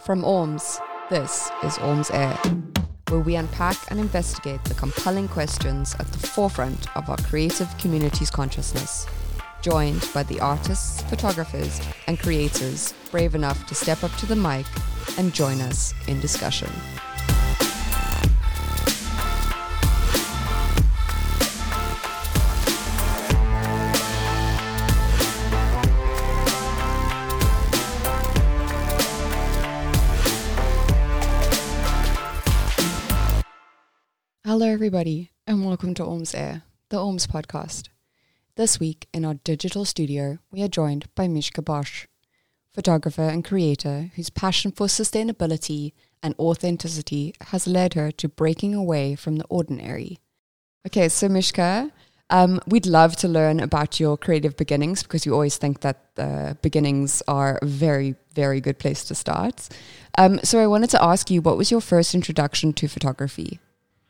From Orms, this is Orms Air, where we unpack and investigate the compelling questions at the forefront of our creative community's consciousness. Joined by the artists, photographers, and creators brave enough to step up to the mic and join us in discussion. Everybody, and welcome to Orms Air, the Orms podcast. This week in our digital studio, we are joined by Mishka Bosch, photographer and creator whose passion for sustainability and authenticity has led her to breaking away from the ordinary. Okay, so Mishka, um, we'd love to learn about your creative beginnings because you always think that the beginnings are a very, very good place to start. Um, so I wanted to ask you, what was your first introduction to photography?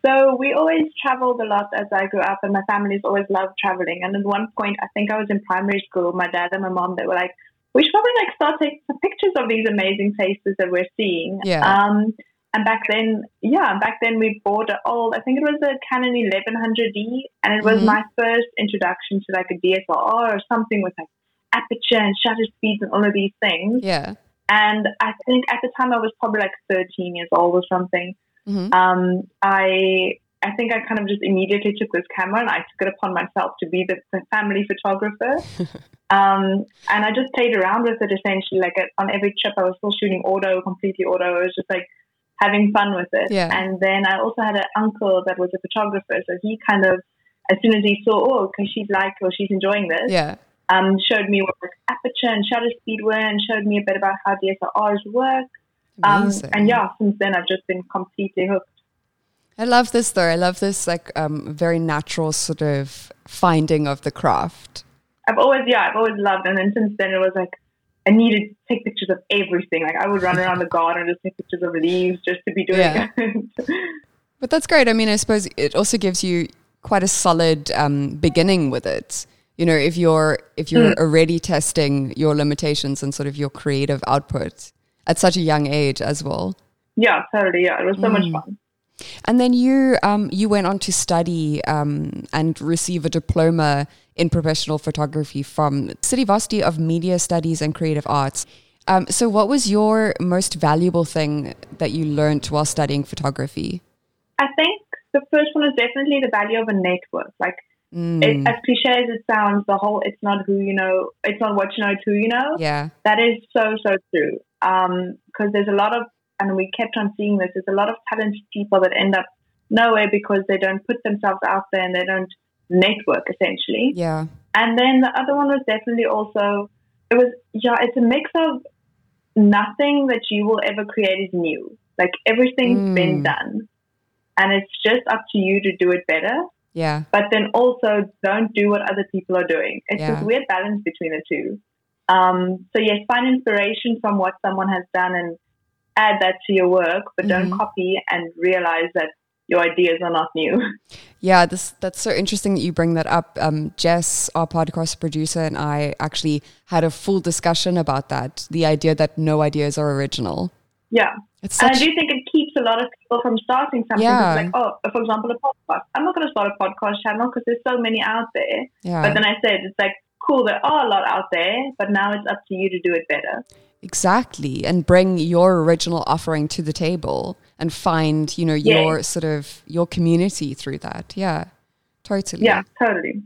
So we always traveled a lot as I grew up, and my family's always loved traveling. And at one point, I think I was in primary school. My dad and my mom they were like, "We should probably like start taking some pictures of these amazing places that we're seeing." Yeah. Um, and back then, yeah, back then we bought an old, I think it was a Canon 1100D, and it was Mhm. my first introduction to like a DSLR or something with like aperture and shutter speeds and all of these things. Yeah. And I think at the time I was probably like 13 years old or something hmm um, I I think I kind of just immediately took this camera and I took it upon myself to be the, the family photographer. um, and I just played around with it essentially. Like at, on every trip, I was still shooting auto, completely auto. I was just like having fun with it. Yeah. And then I also had an uncle that was a photographer, so he kind of as soon as he saw, oh, okay, she's like or she's enjoying this, Yeah. um, showed me what like, aperture and shutter speed were, and showed me a bit about how DSLRs work. Um, and yeah, since then I've just been completely hooked. I love this though. I love this like um very natural sort of finding of the craft. I've always, yeah, I've always loved, and then since then it was like I needed to take pictures of everything. Like I would run around the garden and just take pictures of leaves just to be doing Yeah. it. But that's great. I mean, I suppose it also gives you quite a solid um, beginning with it. You know, if you're if you're Mm. already testing your limitations and sort of your creative output at such a young age as well. yeah, totally. Yeah, it was so much Mm. fun. And then you um, you went on to study um, and receive a diploma in professional photography from City Varsity of Media Studies and Creative Arts. Um, so, what was your most valuable thing that you learned while studying photography? I think the first one is definitely the value of a network. Like Mm, it, as cliche as it sounds, the whole "it's not who you know, it's not what you know, it's who you know." yeah, That is so so true. Because there's a lot of, and we kept on seeing this. There's a lot of talented people that end up nowhere because they don't put themselves out there and they don't network essentially. yeah, And then the other one was definitely also it was yeah, it's a mix of nothing that you will ever create is new. Like everything's been Mm. done. And it's just up to you to do it better. yeah, But then also don't do what other people are doing. It's Yeah. this weird balance between the two. Um, so yes, find inspiration from what someone has done and add that to your work, but don't Mhm. copy and realize that your ideas are not new. yeah. This that's so interesting that you bring that up. Um, Jess, our podcast producer, and I actually had a full discussion about that. The idea that no ideas are original. yeah. It's And I do think it keeps a lot of people from starting something. Yeah. Like, oh, for example, a podcast. I'm not going to start a podcast channel because there's so many out there. yeah. But then I said, it's like, cool, there are a lot out there, but now it's up to you to do it better. Exactly. And bring your original offering to the table and find, you know, Yeah. your sort of your community through that. Yeah. Totally. Yeah, totally.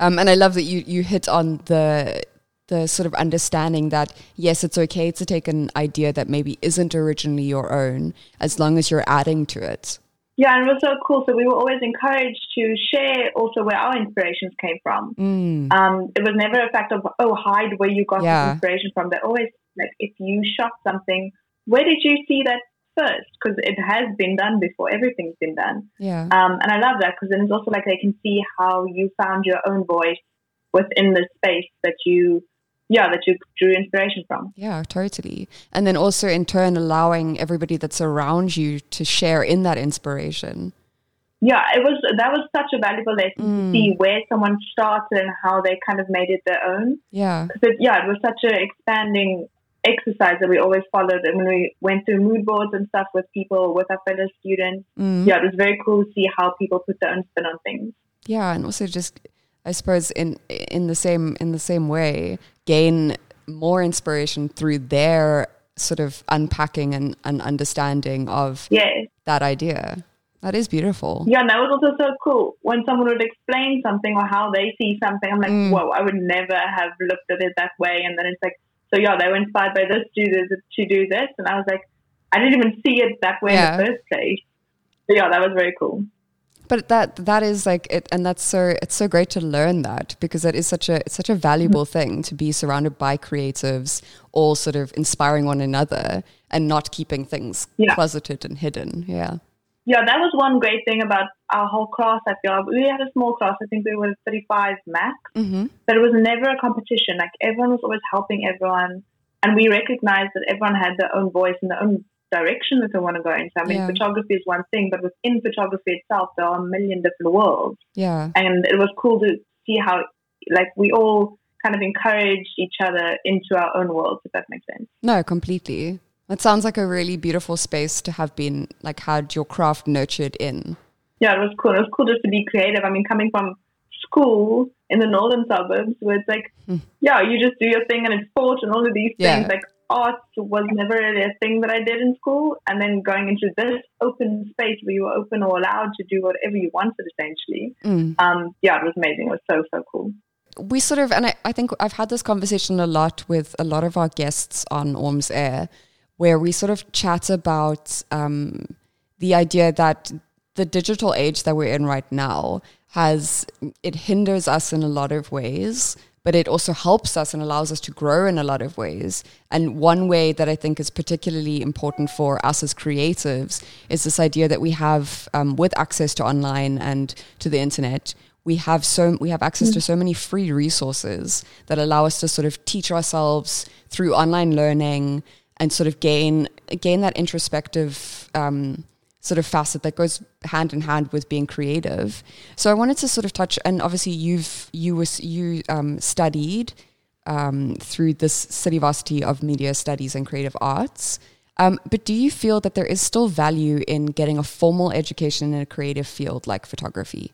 Um, and I love that you you hit on the the sort of understanding that yes, it's okay to take an idea that maybe isn't originally your own as long as you're adding to it. Yeah, and it was so cool. So we were always encouraged to share also where our inspirations came from. Mm. Um, it was never a fact of, oh, hide where you got Yeah. inspiration from. They're always like, if you shot something, where did you see that first? Because it has been done before. Everything's been done. Yeah. Um, and I love that because then it's also like they can see how you found your own voice within the space that you, yeah, that you drew inspiration from. Yeah, totally. And then also in turn allowing everybody that's around you to share in that inspiration. Yeah, it was that was such a valuable lesson Mm. to see where someone started and how they kind of made it their own. Yeah. Because it, yeah, it was such an expanding exercise that we always followed and when we went through mood boards and stuff with people with our fellow students Mm. yeah it was very cool to see how people put their own spin on things Yeah, and also just I suppose in in the same in the same way gain more inspiration through their sort of unpacking and, and understanding of yeah that idea. That is beautiful. yeah and that was also so cool when someone would explain something or how they see something i'm like Mm. whoa i would never have looked at it that way and then it's like so yeah they were inspired by this to do this to do this and i was like i didn't even see it that way Yeah. in the first place so yeah that was very cool But that that is like it, and that's so it's so great to learn that because that is such a it's such a valuable thing to be surrounded by creatives, all sort of inspiring one another and not keeping things Yeah. closeted and hidden. Yeah. Yeah, that was one great thing about our whole class. I feel we had a small class. I think we were 35 max, Mm-hmm. but it was never a competition. Like everyone was always helping everyone, and we recognized that everyone had their own voice and their own direction that they want to go into. I mean, Yeah. photography is one thing, but within photography itself, there are a million different worlds, Yeah. and it was cool to see how, like, we all kind of encouraged each other into our own worlds. If that makes sense. No, completely. That sounds like a really beautiful space to have been like had your craft nurtured in. yeah, it was cool. It was cool just to be creative. I mean, coming from school in the northern suburbs, where it's like, hmm. yeah, you just do your thing and it's sport and all of these. Yeah. things. Like art was never really a thing that I did in school, and then going into this open space where you were open or allowed to do whatever you wanted, essentially. Mm. Um, yeah, it was amazing. It was so so cool. we sort of, and I, I think I've had this conversation a lot with a lot of our guests on Orms Air, where we sort of chat about um, the idea that the digital age that we're in right now has, it hinders us in a lot of ways, but it also helps us and allows us to grow in a lot of ways. And one way that I think is particularly important for us as creatives is this idea that we have, um, with access to online and to the internet, we have so we have access to so many free resources that allow us to sort of teach ourselves through online learning and sort of gain gain that introspective um, sort of facet that goes hand in hand with being creative. So I wanted to sort of touch, and obviously you've you was you um, studied um, through this City Varsity of Media Studies and Creative Arts. Um, but do you feel that there is still value in getting a formal education in a creative field like photography?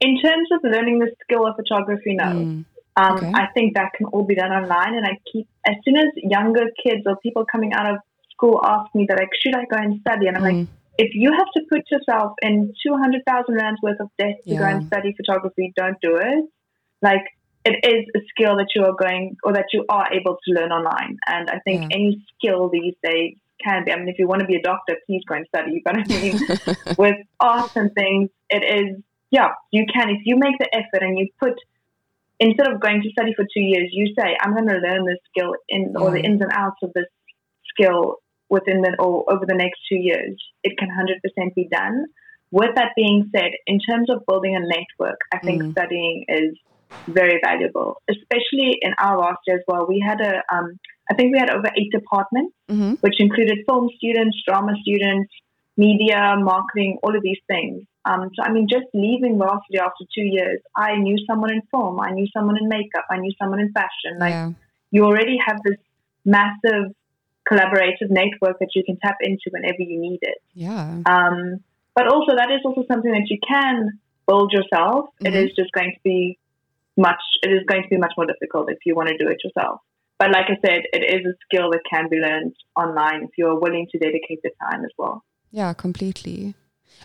In terms of learning the skill of photography, no. Mm, Um, Okay. I think that can all be done online. And I keep, as soon as younger kids or people coming out of school ask me that, like, should I go and study? And I'm like, mm, if you have to put yourself in 200,000 rands worth of debt to go and study photography, don't do it. Like, it is a skill that you are going or that you are able to learn online. And I think Yeah. any skill these days can be. I mean, if you want to be a doctor, please go and study. But I mean, with art and things, it is, yeah, you can. If you make the effort and you put, instead of going to study for two years, you say, I'm going to learn this skill in, or the ins and outs of this skill within the, or over the next two years. It can 100% be done. With that being said, in terms of building a network, I think Mm. studying is very valuable, especially in our last year as well. We had a, um, I think we had over eight departments mhm. which included film students, drama students, media, marketing, all of these things. Um, so, I mean, just leaving varsity after two years, I knew someone in film, I knew someone in makeup, I knew someone in fashion. Like, yeah. you already have this massive collaborative network that you can tap into whenever you need it. Yeah. Um, but also, that is also something that you can build yourself. It Mhm. is just going to be much. It is going to be much more difficult if you want to do it yourself. But like I said, it is a skill that can be learned online if you are willing to dedicate the time as well. Yeah, completely.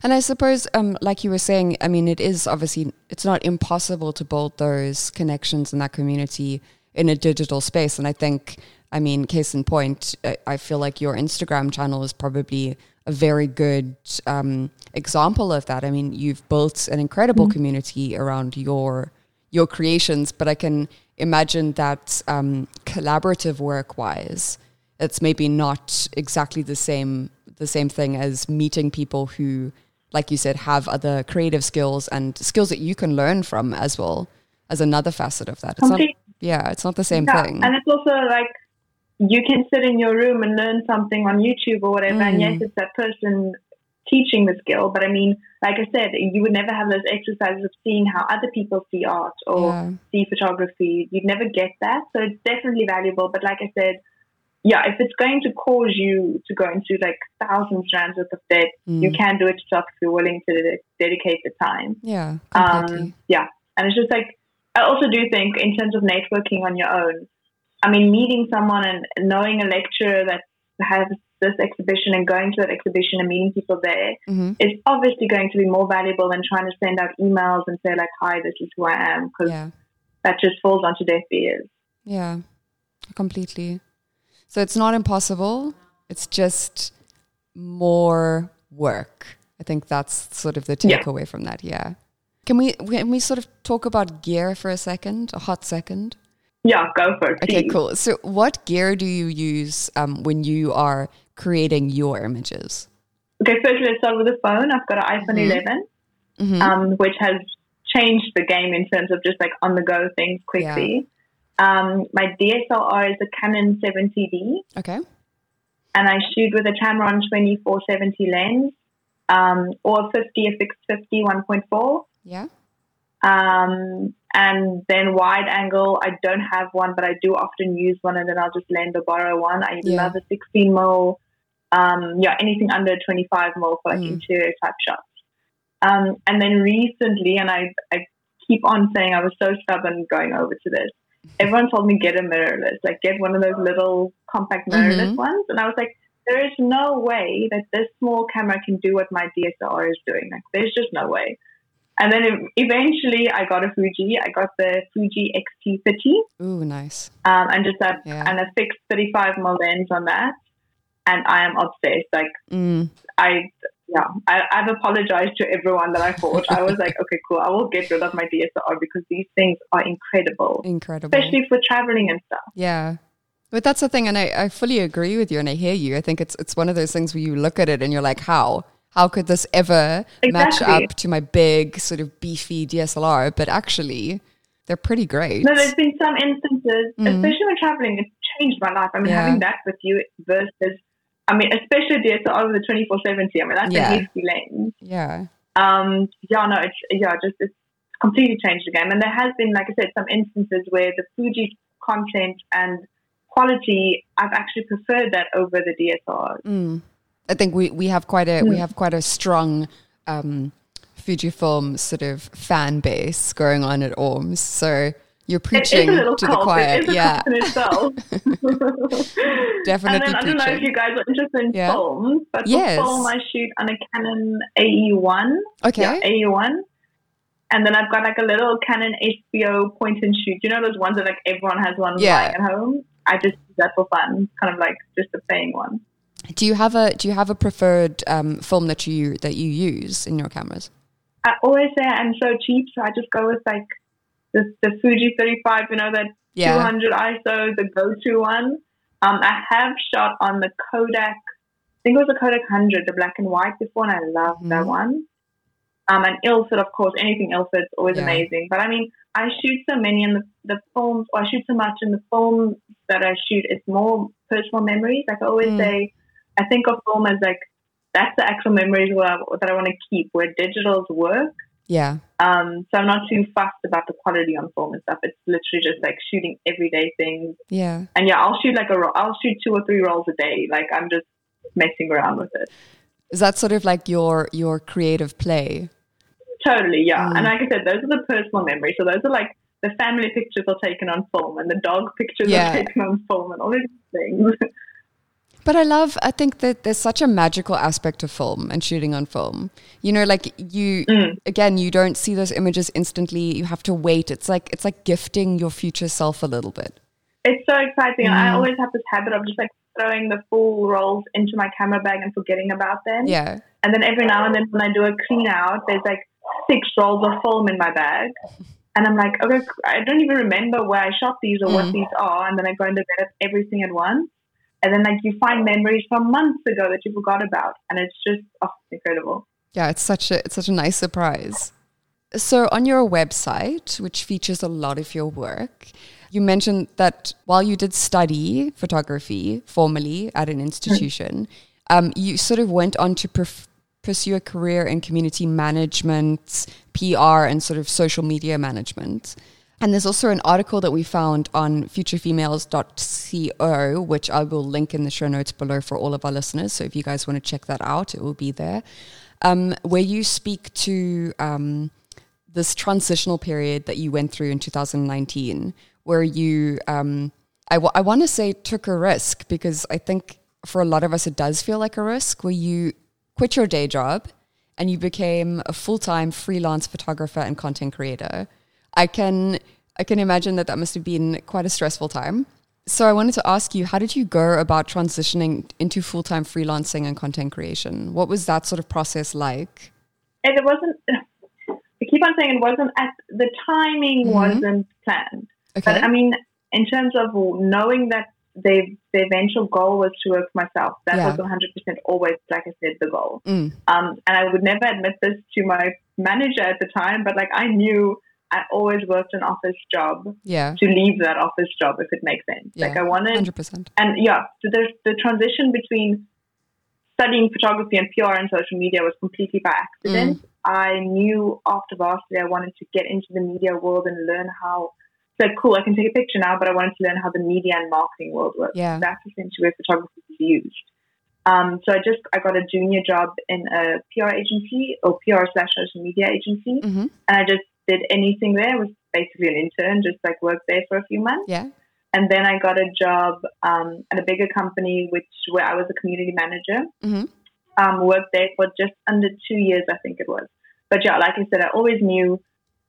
And I suppose, um, like you were saying, I mean, it is obviously it's not impossible to build those connections in that community in a digital space. And I think, I mean, case in point, I, feel like your Instagram channel is probably a very good um, example of that. I mean, you've built an incredible community around your your creations, but I can imagine that um, collaborative work wise, it's maybe not exactly the same the same thing as meeting people who, like you said, have other creative skills and skills that you can learn from as well as another facet of that. It's not, yeah, it's not the same Yeah, thing. and it's also like you can sit in your room and learn something on YouTube or whatever, and yes, Mm. it's that person teaching the skill. But I mean, like I said, you would never have those exercises of seeing how other people see art or Yeah. see photography. You'd never get that. So it's definitely valuable. But like I said, yeah, if it's going to cause you to go into like thousands rands worth of debt, Mm. you can do it yourself if you're willing to de- dedicate the time. Yeah. Completely. Um, yeah, and it's just like I also do think in terms of networking on your own. I mean, meeting someone and knowing a lecturer that has this exhibition and going to that exhibition and meeting people there hmm is obviously going to be more valuable than trying to send out emails and say like, "Hi, this is who I am," because Yeah. that just falls onto deaf ears. Yeah. Completely. So it's not impossible. It's just more work. I think that's sort of the Yeah. takeaway from that. Yeah. Can we can we sort of talk about gear for a second, a hot second? Yeah, go for it. Okay, cool. So, what gear do you use um, when you are creating your images? Okay, first let's start with the phone. I've got an iPhone Mhm. 11, Mhm. um, which has changed the game in terms of just like on the go things quickly. Um, my DSLR is a Canon 70D, okay. and I shoot with a Tamron 2470 lens um, or 50 a fixed 50 1.4. Yeah. Um, and then wide angle, I don't have one, but I do often use one, and then I'll just lend or borrow one. I Yeah. love a 16 mil. Um, yeah, anything under 25 mil for like Mm. interior type shots. Um, and then recently, and I, I keep on saying I was so stubborn going over to this. Everyone told me get a mirrorless, like get one of those little compact mirrorless Mhm. ones, and I was like, there is no way that this small camera can do what my DSLR is doing. Like, there's just no way. And then eventually, I got a Fuji. I got the Fuji XT30, Ooh, nice. um, and just a Yeah. and a fixed 35 mm lens on that. And I am obsessed. Like Mm, I, yeah, I, I've apologized to everyone that I bought. I was like, okay, cool. I will get rid of my DSLR because these things are incredible, incredible. especially for traveling and stuff. Yeah. But that's the thing, and I, I fully agree with you, and I hear you. I think it's it's one of those things where you look at it and you're like, how? How could this ever match up to my big, sort of beefy DSLR? But actually, they're pretty great. No, there's been some instances, Mhm. especially when traveling, it's changed my life. I mean, Yeah. having that with you versus, I mean, especially DSLR with the 2470. I mean, that's Yeah. a hefty lens. yeah. Um, yeah, no, it's yeah, just it's completely changed the game. And there has been, like I said, some instances where the Fuji content and quality, I've actually preferred that over the DSLR. Mm. I think we, we have quite a we have quite a strong um, Fujifilm sort of fan base going on at Orms. So you're preaching to the choir. It is a Yeah, cult in itself. Definitely And then I don't know if you guys are interested in Yeah. films, but Yes. for film I shoot on a Canon AE1. okay. Yeah, AE1. And then I've got like a little Canon HBO point and shoot. You know those ones that like everyone has one Yeah. lying at home? I just use that for fun, kind of like just a playing one. Do you have a do you have a preferred um, film that you that you use in your cameras? I always say I'm so cheap, so I just go with like the, the Fuji 35, you know, that Yeah. 200 ISO, the go-to one. Um, I have shot on the Kodak, I think it was a Kodak 100, the black and white before, and I love that Mhm. one. Um, and Ilford, of course, anything Ilford is always Yeah. amazing. But I mean, I shoot so many in the, the films, or I shoot so much in the films that I shoot, it's more personal memories. Like I always Mm. say, I think of film as like, that's the actual memories that I, that I want to keep, where digital's work. Yeah. Um, so I'm not too fussed about the quality on film and stuff. It's literally just like shooting everyday things. Yeah. And yeah, I'll shoot like a roll. I'll shoot two or three rolls a day. Like I'm just messing around with it. Is that sort of like your your creative play? Totally, yeah. Mm. And like I said, those are the personal memories. So those are like the family pictures are taken on film, and the dog pictures Yeah. are taken on film, and all these things. But I love, I think that there's such a magical aspect of film and shooting on film. You know, like you, Mm. again, you don't see those images instantly. You have to wait. It's like, it's like gifting your future self a little bit. it's so exciting, and I Mm. always have this habit of just like throwing the full rolls into my camera bag and forgetting about them. Yeah. And then every now and then when I do a clean out, there's like six rolls of film in my bag. And I'm like, okay, I don't even remember where I shot these or Mm. what these are. And then I go and develop everything at once. And then like you find memories from months ago that you forgot about. And it's just oh, incredible. Yeah. It's such a, it's such a nice surprise. So on your website, which features a lot of your work, you mentioned that while you did study photography formally at an institution, um, you sort of went on to perf- pursue a career in community management, PR, and sort of social media management. And there's also an article that we found on futurefemales.co, which I will link in the show notes below for all of our listeners. So if you guys want to check that out, it will be there. Um, where you speak to um, this transitional period that you went through in 2019, where you, um, I, w- I want to say, took a risk because I think for a lot of us it does feel like a risk where you quit your day job and you became a full time freelance photographer and content creator. I can I can imagine that that must have been quite a stressful time. So I wanted to ask you, how did you go about transitioning into full time freelancing and content creation? What was that sort of process like? And it wasn't. I keep on saying it wasn't. At the timing mm-hmm. wasn't planned. Okay. But I mean, in terms of knowing that the the eventual goal was to work for myself. That yeah. was 100 percent always, like I said, the goal. Mm. Um, and I would never admit this to my manager at the time, but like I knew I always worked an office job. Yeah. To leave that office job, if it makes sense. Yeah. Like I wanted. 100 percent. And yeah, so there's the transition between studying photography and PR and social media was completely by accident. Mm. I knew after varsity I wanted to get into the media world and learn how so cool, I can take a picture now, but I wanted to learn how the media and marketing world works. Yeah. That's essentially where photography is used. Um, so I just I got a junior job in a PR agency or PR slash social media agency, mm-hmm. and I just did anything there. It was basically an intern, just like worked there for a few months. Yeah. And then I got a job um, at a bigger company, which where I was a community manager. Mm-hmm. Um, worked there for just under two years, I think it was. But yeah, like I said, I always knew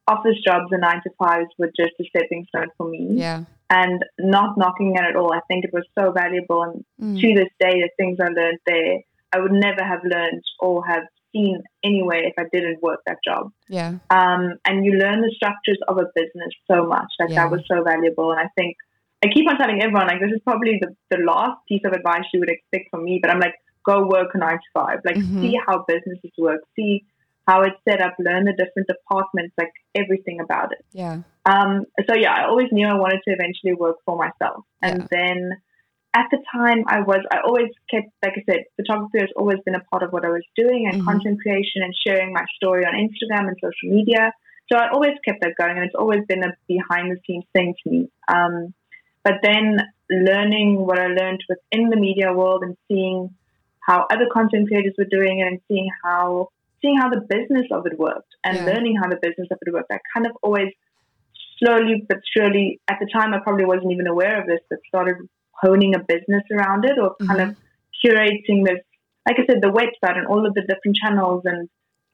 office jobs and nine to fives were just a stepping stone for me. Yeah. And not knocking it at all. I think it was so valuable. And mm. to this day, the things I learned there, I would never have learned or have seen anyway if I didn't work that job. Yeah. Um, and you learn the structures of a business so much. Like yeah. that was so valuable. And I think I keep on telling everyone, like, this is probably the, the last piece of advice you would expect from me, but I'm like, go work nine to five. Like, mm-hmm. see how businesses work. See how it's set up, learn the different departments, like everything about it. Yeah. Um, so yeah, I always knew I wanted to eventually work for myself. And yeah. then at the time I was, I always kept, like I said, photography has always been a part of what I was doing and mm-hmm. content creation and sharing my story on Instagram and social media. So I always kept that going and it's always been a behind the scenes thing to me. Um, but then learning what I learned within the media world and seeing how other content creators were doing it and seeing how seeing how the business of it worked and yeah. learning how the business of it worked. I kind of always slowly but surely, at the time, I probably wasn't even aware of this, but started honing a business around it or mm-hmm. kind of curating this, like I said, the website and all of the different channels and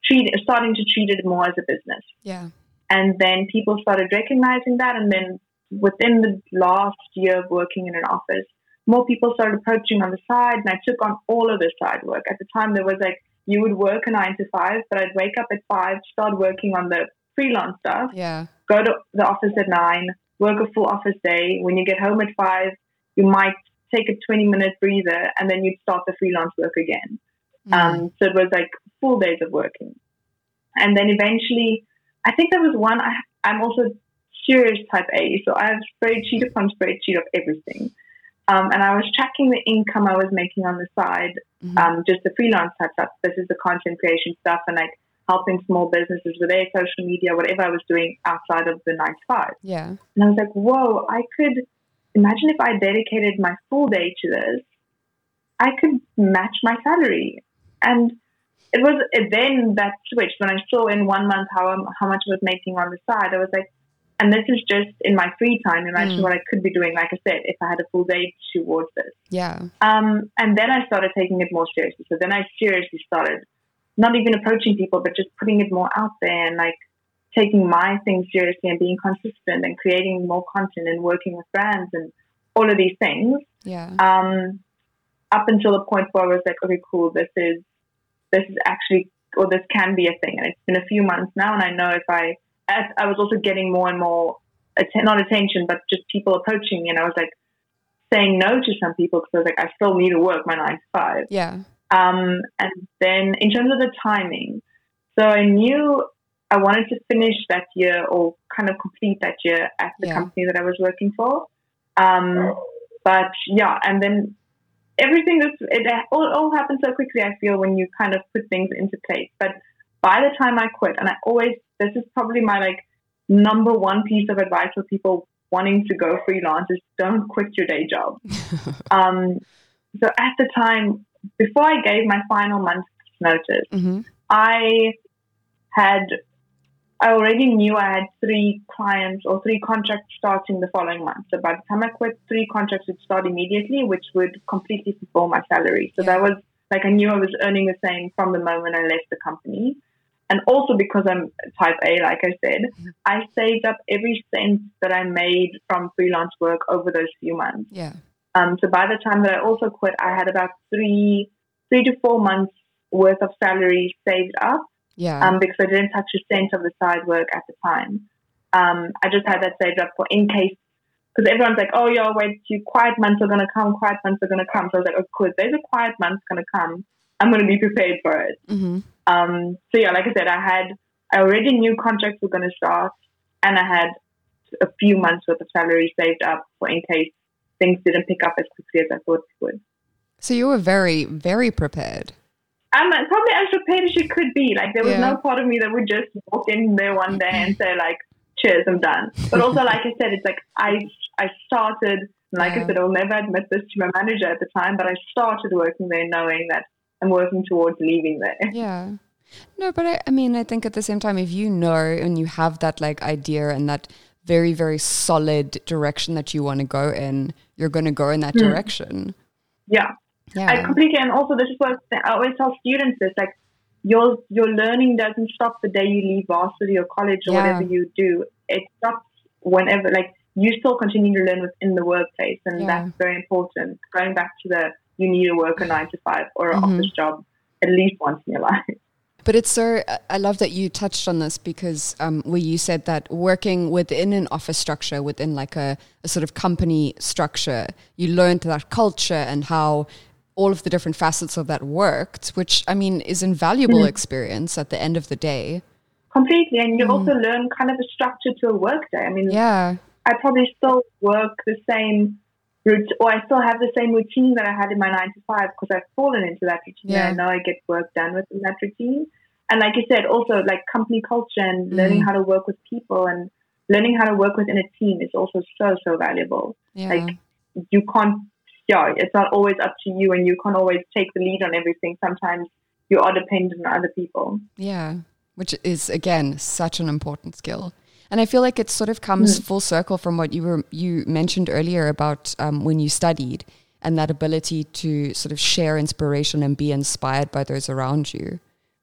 treat, starting to treat it more as a business. Yeah. And then people started recognizing that. And then within the last year of working in an office, more people started approaching on the side, and I took on all of the side work. At the time, there was like you would work a nine to five, but I'd wake up at five, start working on the freelance stuff. Yeah. Go to the office at nine, work a full office day. When you get home at five, you might take a 20 minute breather and then you'd start the freelance work again. Mm. Um, so it was like full days of working. And then eventually, I think there was one, I, I'm also serious type A. So I have spreadsheet upon spreadsheet of everything. Um, and I was tracking the income I was making on the side, mm-hmm. um, just the freelance type stuff. This is the content creation stuff and like helping small businesses with their social media, whatever I was doing outside of the nine to five. Yeah. And I was like, whoa, I could imagine if I dedicated my full day to this, I could match my salary. And it was then that switched when I saw in one month how, how much I was making on the side. I was like, and this is just in my free time. Imagine mm. what I could be doing, like I said, if I had a full day towards this. Yeah. Um, and then I started taking it more seriously. So then I seriously started not even approaching people, but just putting it more out there and like taking my thing seriously and being consistent and creating more content and working with brands and all of these things. Yeah. Um, up until the point where I was like, okay, cool, this is this is actually or this can be a thing. And it's been a few months now, and I know if I as I was also getting more and more att- not attention, but just people approaching me, and I was like saying no to some people because I was like, I still need to work my nine to five. Yeah. Um, and then in terms of the timing, so I knew I wanted to finish that year or kind of complete that year at the yeah. company that I was working for. Um, but yeah, and then everything just it all, all happened so quickly. I feel when you kind of put things into place. But by the time I quit, and I always this is probably my like number one piece of advice for people wanting to go freelance is don't quit your day job. um, so at the time, before I gave my final month's notice, mm-hmm. I had I already knew I had three clients or three contracts starting the following month. So by the time I quit, three contracts would start immediately, which would completely fulfill my salary. So yeah. that was like I knew I was earning the same from the moment I left the company. And also because I'm type A, like I said, mm-hmm. I saved up every cent that I made from freelance work over those few months. Yeah. Um, so by the time that I also quit, I had about three, three to four months worth of salary saved up. Yeah. Um, because I didn't touch a cent of the side work at the time. Um, I just had that saved up for in case, because everyone's like, oh, yeah, wait, you quiet months are going to come, quiet months are going to come. So I was like, oh, cool, there's a quiet month going to come. I'm going to be prepared for it. Mm-hmm. Um, so yeah, like I said, I had, I already knew contracts were going to start and I had a few months worth of salary saved up for in case things didn't pick up as quickly as I thought it would. So you were very, very prepared. I'm probably as prepared as you could be. Like there was yeah. no part of me that would just walk in there one day and say like, "Cheers, I'm done." But also, like I said, it's like I I started. Like yeah. I said, I'll never admit this to my manager at the time, but I started working there knowing that I'm working towards leaving there. Yeah. No, but I, I mean, I think at the same time, if you know and you have that like idea and that very, very solid direction that you want to go in, you're going to go in that mm. direction. Yeah. Yeah. I completely, and also this is what I always tell students this, like your, your learning doesn't stop the day you leave varsity or college or yeah. whatever you do. It stops whenever, like you still continue to learn within the workplace and yeah. that's very important. Going back to the, you need to work a nine to five or an mm-hmm. office job at least once in your life. But it's so, I love that you touched on this because um, where you said that working within an office structure, within like a, a sort of company structure, you learned that culture and how all of the different facets of that worked, which I mean is invaluable mm. experience at the end of the day. Completely. And you mm. also learn kind of a structure to a workday. I mean, yeah. I probably still work the same route, or I still have the same routine that I had in my nine to five because I've fallen into that routine. Yeah. I know I get work done within that routine and like you said, also like company culture and mm. learning how to work with people and learning how to work within a team is also so so valuable. Yeah. Like you can't, yeah, it's not always up to you, and you can't always take the lead on everything. Sometimes you are dependent on other people. Yeah, which is again such an important skill. And I feel like it sort of comes mm. full circle from what you were you mentioned earlier about um, when you studied and that ability to sort of share inspiration and be inspired by those around you.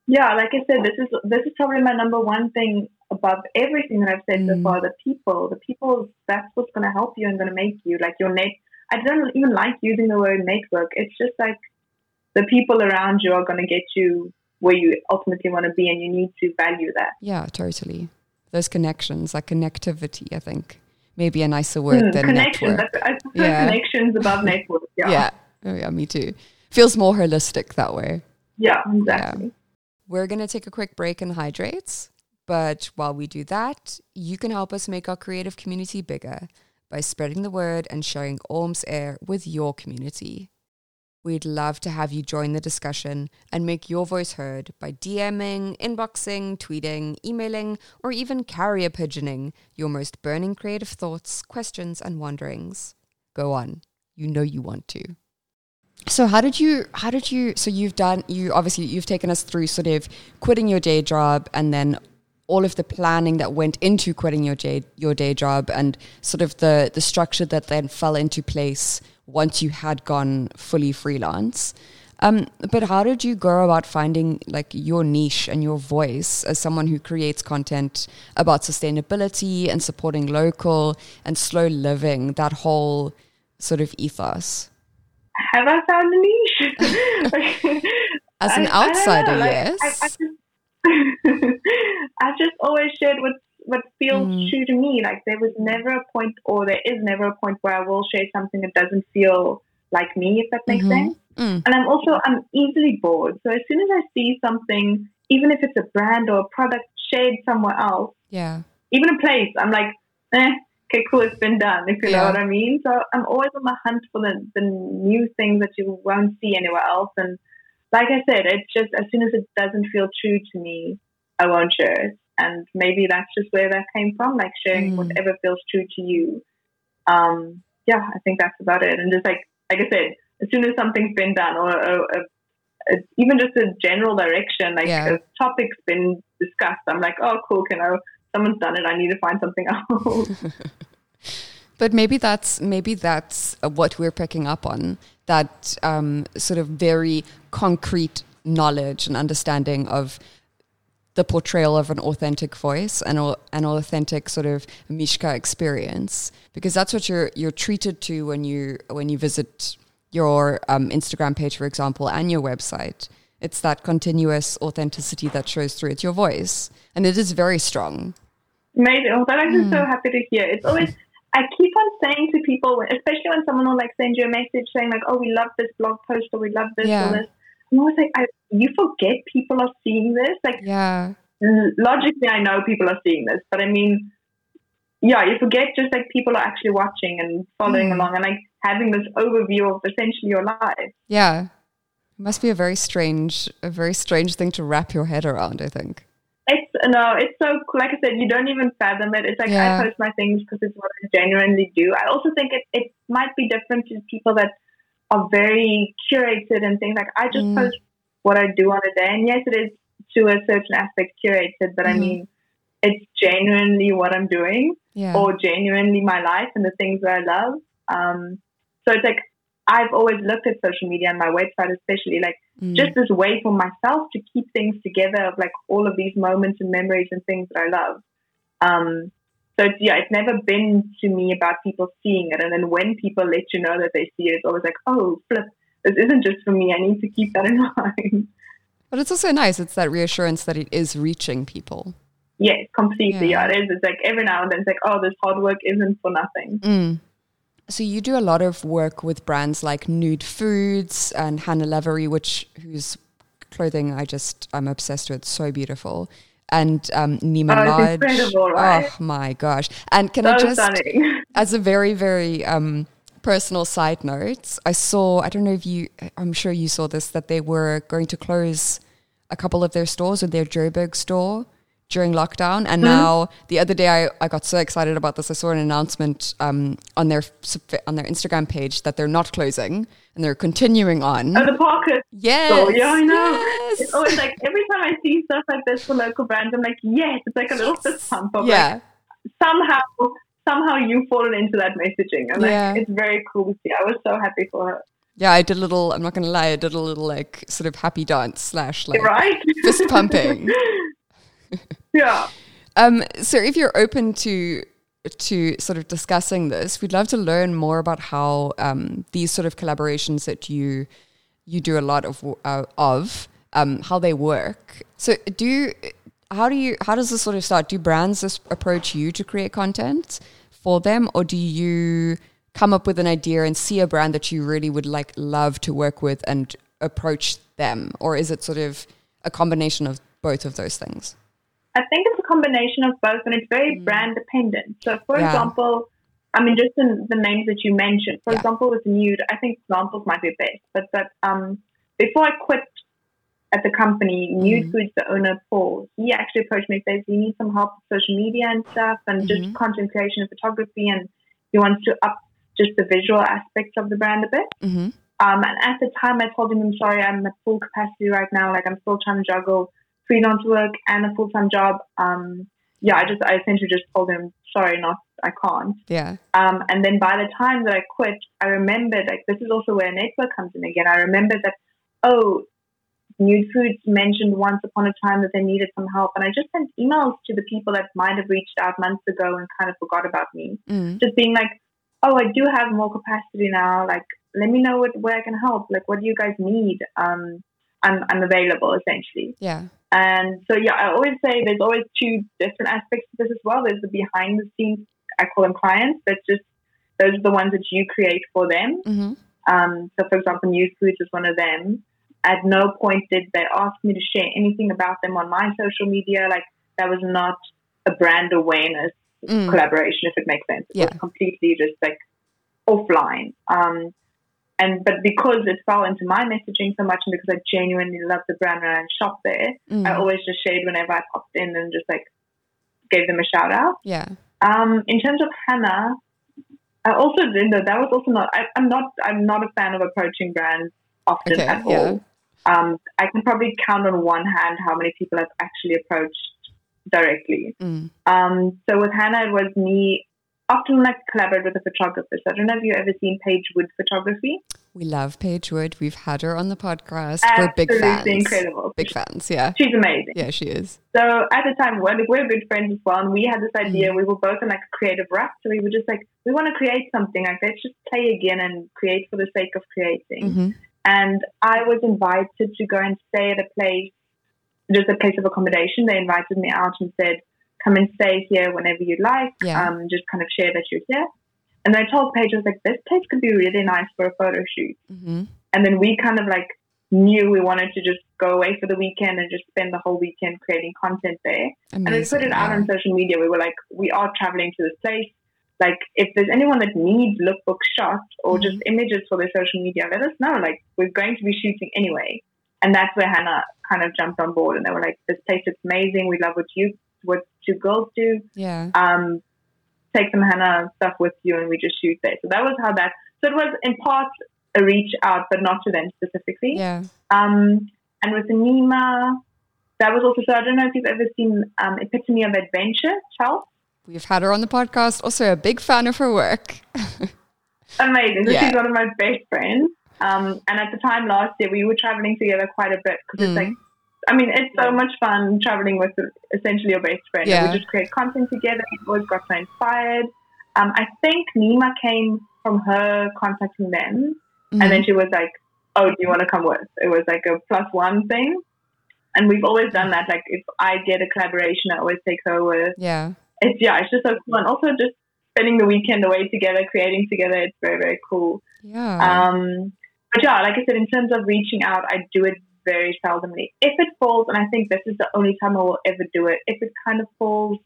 Yeah, like I said, this is this is probably my number one thing above everything that I've said mm. so far. The people, the people, that's what's going to help you and going to make you like your net. I don't even like using the word network. It's just like the people around you are going to get you where you ultimately want to be, and you need to value that. Yeah, totally. Those connections, like connectivity, I think maybe a nicer word mm, than connections. network. I prefer yeah. connections above network. Yeah. Yeah. Oh, yeah, me too. Feels more holistic that way. Yeah, exactly. Yeah. We're going to take a quick break and hydrate. But while we do that, you can help us make our creative community bigger by spreading the word and sharing Orms Air with your community. We'd love to have you join the discussion and make your voice heard by DMing, inboxing, tweeting, emailing, or even carrier pigeoning your most burning creative thoughts, questions, and wanderings. Go on. You know you want to. So how did you how did you so you've done you obviously you've taken us through sort of quitting your day job and then all of the planning that went into quitting your day your day job and sort of the the structure that then fell into place once you had gone fully freelance. Um, but how did you go about finding like your niche and your voice as someone who creates content about sustainability and supporting local and slow living, that whole sort of ethos? have I found a niche? As an I, outsider, I like, yes. I, I, just, just always shared what what feels mm. true to me. Like there was never a point, or there is never a point where I will share something that doesn't feel like me, if that makes mm-hmm. sense. Mm. And I'm also I'm easily bored. So as soon as I see something, even if it's a brand or a product shared somewhere else, yeah, even a place, I'm like, eh, okay, cool, it's been done, if you yeah. know what I mean. So I'm always on the hunt for the, the new things that you won't see anywhere else. And like I said, it's just as soon as it doesn't feel true to me, I won't share it. and maybe that's just where that came from, like sharing Mm. whatever feels true to you. Um, yeah, I think that's about it. And just like like I said, as soon as something's been done, or, or, or it's even just a general direction, like Yeah. a topic's been discussed, I'm like, oh, cool, can I? Someone's done it. I need to find something else. But maybe that's maybe that's uh, what we're picking up on that um, sort of very concrete knowledge and understanding of the portrayal of an authentic voice and an authentic sort of Mishka experience because that's what you're you're treated to when you when you visit your um, Instagram page, for example, and your website. It's that continuous authenticity that shows through. It's your voice, and it is very strong. Amazing. Oh, that I'm just so happy to hear. It's always, I keep on saying to people, especially when someone will like send you a message saying like, oh, we love this blog post or we love this Yeah. or this. I'm always like, I, you forget people are seeing this. Like, Yeah, logically, I know people are seeing this, but I mean, yeah, you forget just like people are actually watching and following Mm. along and like having this overview of essentially your life. yeah. It must be a very strange, a very strange thing to wrap your head around. I think. It's no, it's so cool. Like I said, you don't even fathom it. It's like Yeah. I post my things because it's what I genuinely do. I also think it it might be different to people that are very curated and things like I just Mm. post what I do on a day. And yes, it is to a certain aspect curated, but I Mhm. mean, it's genuinely what I'm doing Yeah. or genuinely my life and the things that I love. Um, so it's like I've always looked at social media and my website, especially like Mm. just this way for myself to keep things together of like all of these moments and memories and things that I love. Um, so it's, yeah, it's never been to me about people seeing it. And then when people let you know that they see it, it's always like, oh, flip, this isn't just for me. I need to keep that in mind. But it's also nice. It's that reassurance that it is reaching people. yes, completely. Yeah. Yeah. it is. It's like every now and then it's like, oh, this hard work isn't for nothing. Mm. So you do a lot of work with brands like Nude Foods and Hannah Lavery, which whose clothing I just I'm obsessed with. So beautiful. And um, Nima Oh, Lodge. right? Oh my gosh! And can I just, stunning. as a very very um, personal side note, I saw I don't know if you I'm sure you saw this that they were going to close a couple of their stores or their Joburg store during lockdown. And now the other day I, I got so excited about this. I saw an announcement um, on their on their Instagram page that they're not closing and they're continuing on. Oh, the Parker yes. store. Yeah, I know. yes. It's always like every time I see stuff like this for local brands, I'm like, yes, it's like a little fist pump of like, yeah. somehow somehow you've fallen into that messaging. And Yeah. like it's very cool to see. I was so happy for her. Yeah, I did a little, I'm not going to lie, I did a little like sort of happy dance slash like Right? fist pumping. yeah. Um, so if you're open to to sort of discussing this, we'd love to learn more about how um, these sort of collaborations that you you do a lot of uh, of um, how they work. So do how do you how does this sort of start? Do brands approach you to create content for them, or do you come up with an idea and see a brand that you really would like love to work with and approach them, or is it sort of a combination of both of those things? I think it's a combination of both and it's very brand dependent. So for Yeah. example, I mean just in the names that you mentioned, for Yeah. example with Nude, I think examples might be best. But but um before I quit at the company, Nude Mhm. Foods, the owner Paul, he actually approached me and says, You need some help with social media and stuff and Mhm. just content creation and photography and he wants to up just the visual aspects of the brand a bit. Mm-hmm. Um, and at the time, I told him, I'm sorry, I'm at full capacity right now. Like, I'm still trying to juggle freelance work and a full time job. Um, yeah, I just, I essentially just told him, sorry, not, I can't. Yeah. Um, and then by the time that I quit, I remembered, like, this is also where network comes in again. I remembered that, oh, Nude Foods mentioned once upon a time that they needed some help. And I just sent emails to the people that might have reached out months ago and kind of forgot about me Mm. just being like, oh, I do have more capacity now. Like, let me know what, where I can help. Like, what do you guys need? Um, I'm, I'm available essentially. Yeah. And so, yeah, I always say there's always two different aspects to this as well. There's the behind the scenes, I call them clients. That's just, those are the ones that you create for them. Mm-hmm. Um, so, for example, Nude Foods is one of them. At no point did they ask me to share anything about them on my social media. Like, that was not a brand awareness Mm. collaboration, if it makes sense. It Yeah. was completely just like offline. Um, and but because it fell into my messaging so much, and because I genuinely love the brand and I shop there, Mm. I always just shared whenever I popped in and just like gave them a shout out. Yeah. Um, in terms of Hannah, I also did know that was also not. I, am not. I'm not a fan of approaching brands often Okay, at yeah. all. Um, I can probably count on one hand how many people I've actually approached directly. Mm. Um, so with Hannah, it was me. Often, like collaborate with a photographer. So I don't know if you've ever seen Paige Wood photography. We love Paige Wood. We've had her on the podcast. We're big Absolutely fans. incredible. Big fans, yeah. She's amazing. Yeah, she is. So at the time, we're, we're good friends as well, and we had this idea. Mm. We were both in like a creative rut, so we were just like, we want to create something. Like, let's just play again and create for the sake of creating. hmm And I was invited to go and stay at a place, just a place of accommodation. They invited me out and said, come and stay here whenever you like. Yeah. Um, just kind of share that you're here. And I told Paige, I was like, this place could be really nice for a photo shoot. hmm And then we kind of like knew we wanted to just go away for the weekend and just spend the whole weekend creating content there. Amazing. And we put it out yeah. on social media. We were like, we are traveling to this place. Like, if there's anyone that needs lookbook shots or just images for their social media, let us know. Like, we're going to be shooting anyway. And that's where Hannah kind of jumped on board. And they were like, this place is amazing. We love what you, what two girls do. Yeah. Um, take some Hannah stuff with you and we just shoot there. So that was how that, so it was in part a reach out, but not to them specifically. Yeah. Um, and with Nima, that was also, so I don't know if you've ever seen um, Epitome of Adventure, Chelsea. We've had her on the podcast. Also a big fan of her work. Amazing. Yeah. she's one of my best friends. Um, and at the time last year, we were traveling together quite a bit because Mm. it's like, I mean, it's so much fun traveling with essentially your best friend. Yeah. We just create content together. We always got so inspired. Um, I think Nima came from her contacting them. Mhm. And then she was like, "Oh, do you want to come with?" It was like a plus one thing, and we've always done that. Like if I get a collaboration, I always take her with. yeah. It's yeah, it's just so cool, and also just spending the weekend away together, creating together. It's very very cool. Yeah. Um, but yeah, like I said, in terms of reaching out, I do it very seldomly. If it falls, and I think this is the only time I will ever do it, if it kind of falls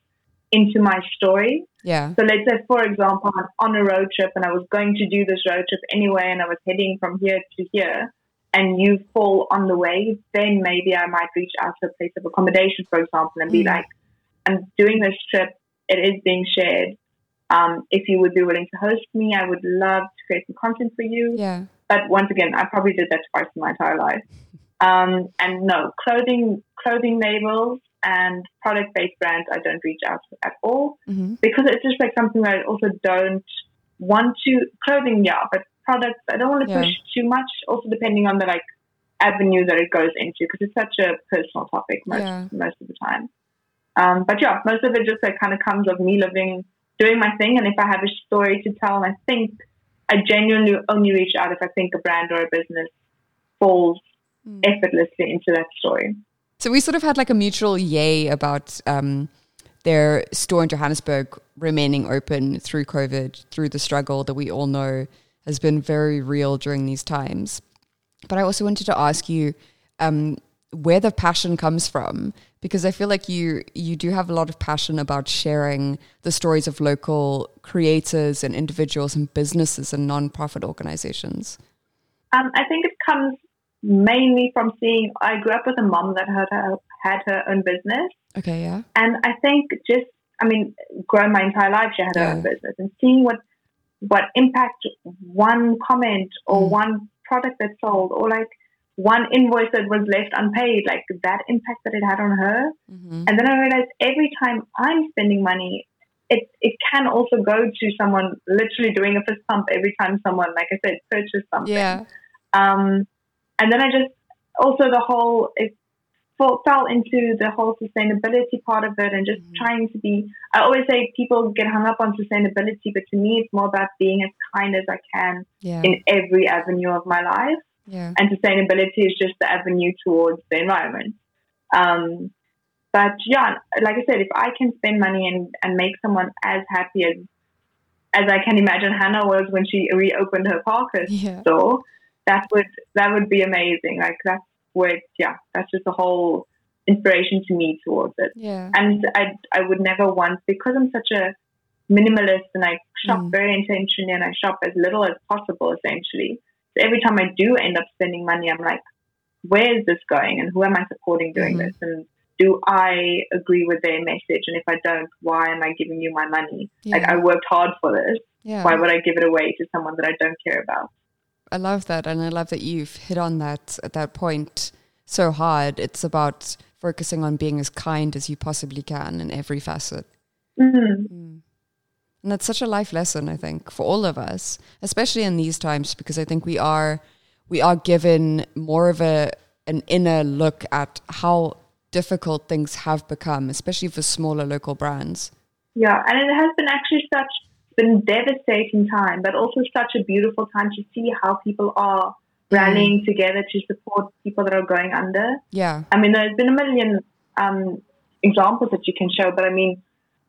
into my story, yeah. so let's say, for example, I'm on a road trip and I was going to do this road trip anyway, and I was heading from here to here, and you fall on the way, then maybe I might reach out to a place of accommodation, for example, and be Mm. like, I'm doing this trip, it is being shared. Um, if you would be willing to host me, I would love to create some content for you. Yeah. But once again, I probably did that twice in my entire life. Um, and no, clothing, clothing labels and product-based brands, I don't reach out to at all hmm because it's just like something that I also don't want to clothing, yeah, but products I don't want to Yeah. push too much. Also, depending on the like avenue that it goes into, because it's such a personal topic most Yeah. most of the time. Um, but yeah, most of it just like kind of comes of me living, doing my thing, and if I have a story to tell, and I think I genuinely only reach out if I think a brand or a business falls. Effortlessly into that story. So we sort of had like a mutual yay about um, their store in Johannesburg remaining open through COVID, through the struggle that we all know has been very real during these times. But I also wanted to ask you um, where the passion comes from, because I feel like you you do have a lot of passion about sharing the stories of local creators and individuals and businesses and nonprofit organizations. Um, I think it comes mainly from seeing. I grew up with a mom that had her had her own business, Okay, yeah. and I think just I mean, growing my entire life, she had her own business, and seeing what what impact one comment or Mm. one product that sold, or like one invoice that was left unpaid, like that impact that it had on her. hmm And then I realized every time I'm spending money, it it can also go to someone literally doing a fist pump every time someone, like I said, purchased something. Yeah. Um, and then I just also the whole it fell into the whole sustainability part of it and just Mhm. trying to be. I always say people get hung up on sustainability, but to me, it's more about being as kind as I can Yeah. in every avenue of my life. Yeah. And sustainability is just the avenue towards the environment. Um, but yeah, like I said, if I can spend money and, and make someone as happy as as I can imagine Hannah was when she reopened her Parker Yeah. store, that would that would be amazing. Like that's it's, yeah, that's just a whole inspiration to me towards it. Yeah. And I I would never want because I'm such a minimalist and I shop Mm. very intentionally and I shop as little as possible essentially. So every time I do end up spending money, I'm like, where is this going and who am I supporting doing Mhm. this? And do I agree with their message? And if I don't, why am I giving you my money? Yeah. Like I worked hard for this. yeah. Why would I give it away to someone that I don't care about? I love that, and I love that you've hit on that at that point so hard. It's about focusing on being as kind as you possibly can in every facet. Mm. And that's such a life lesson, I think, for all of us, especially in these times, because I think we are we are given more of a an inner look at how difficult things have become, especially for smaller local brands. Yeah, and it has been actually such been devastating time, but also such a beautiful time to see how people are rallying together to support people that are going under. Yeah, I mean, there's been a million um, examples that you can show, but I mean,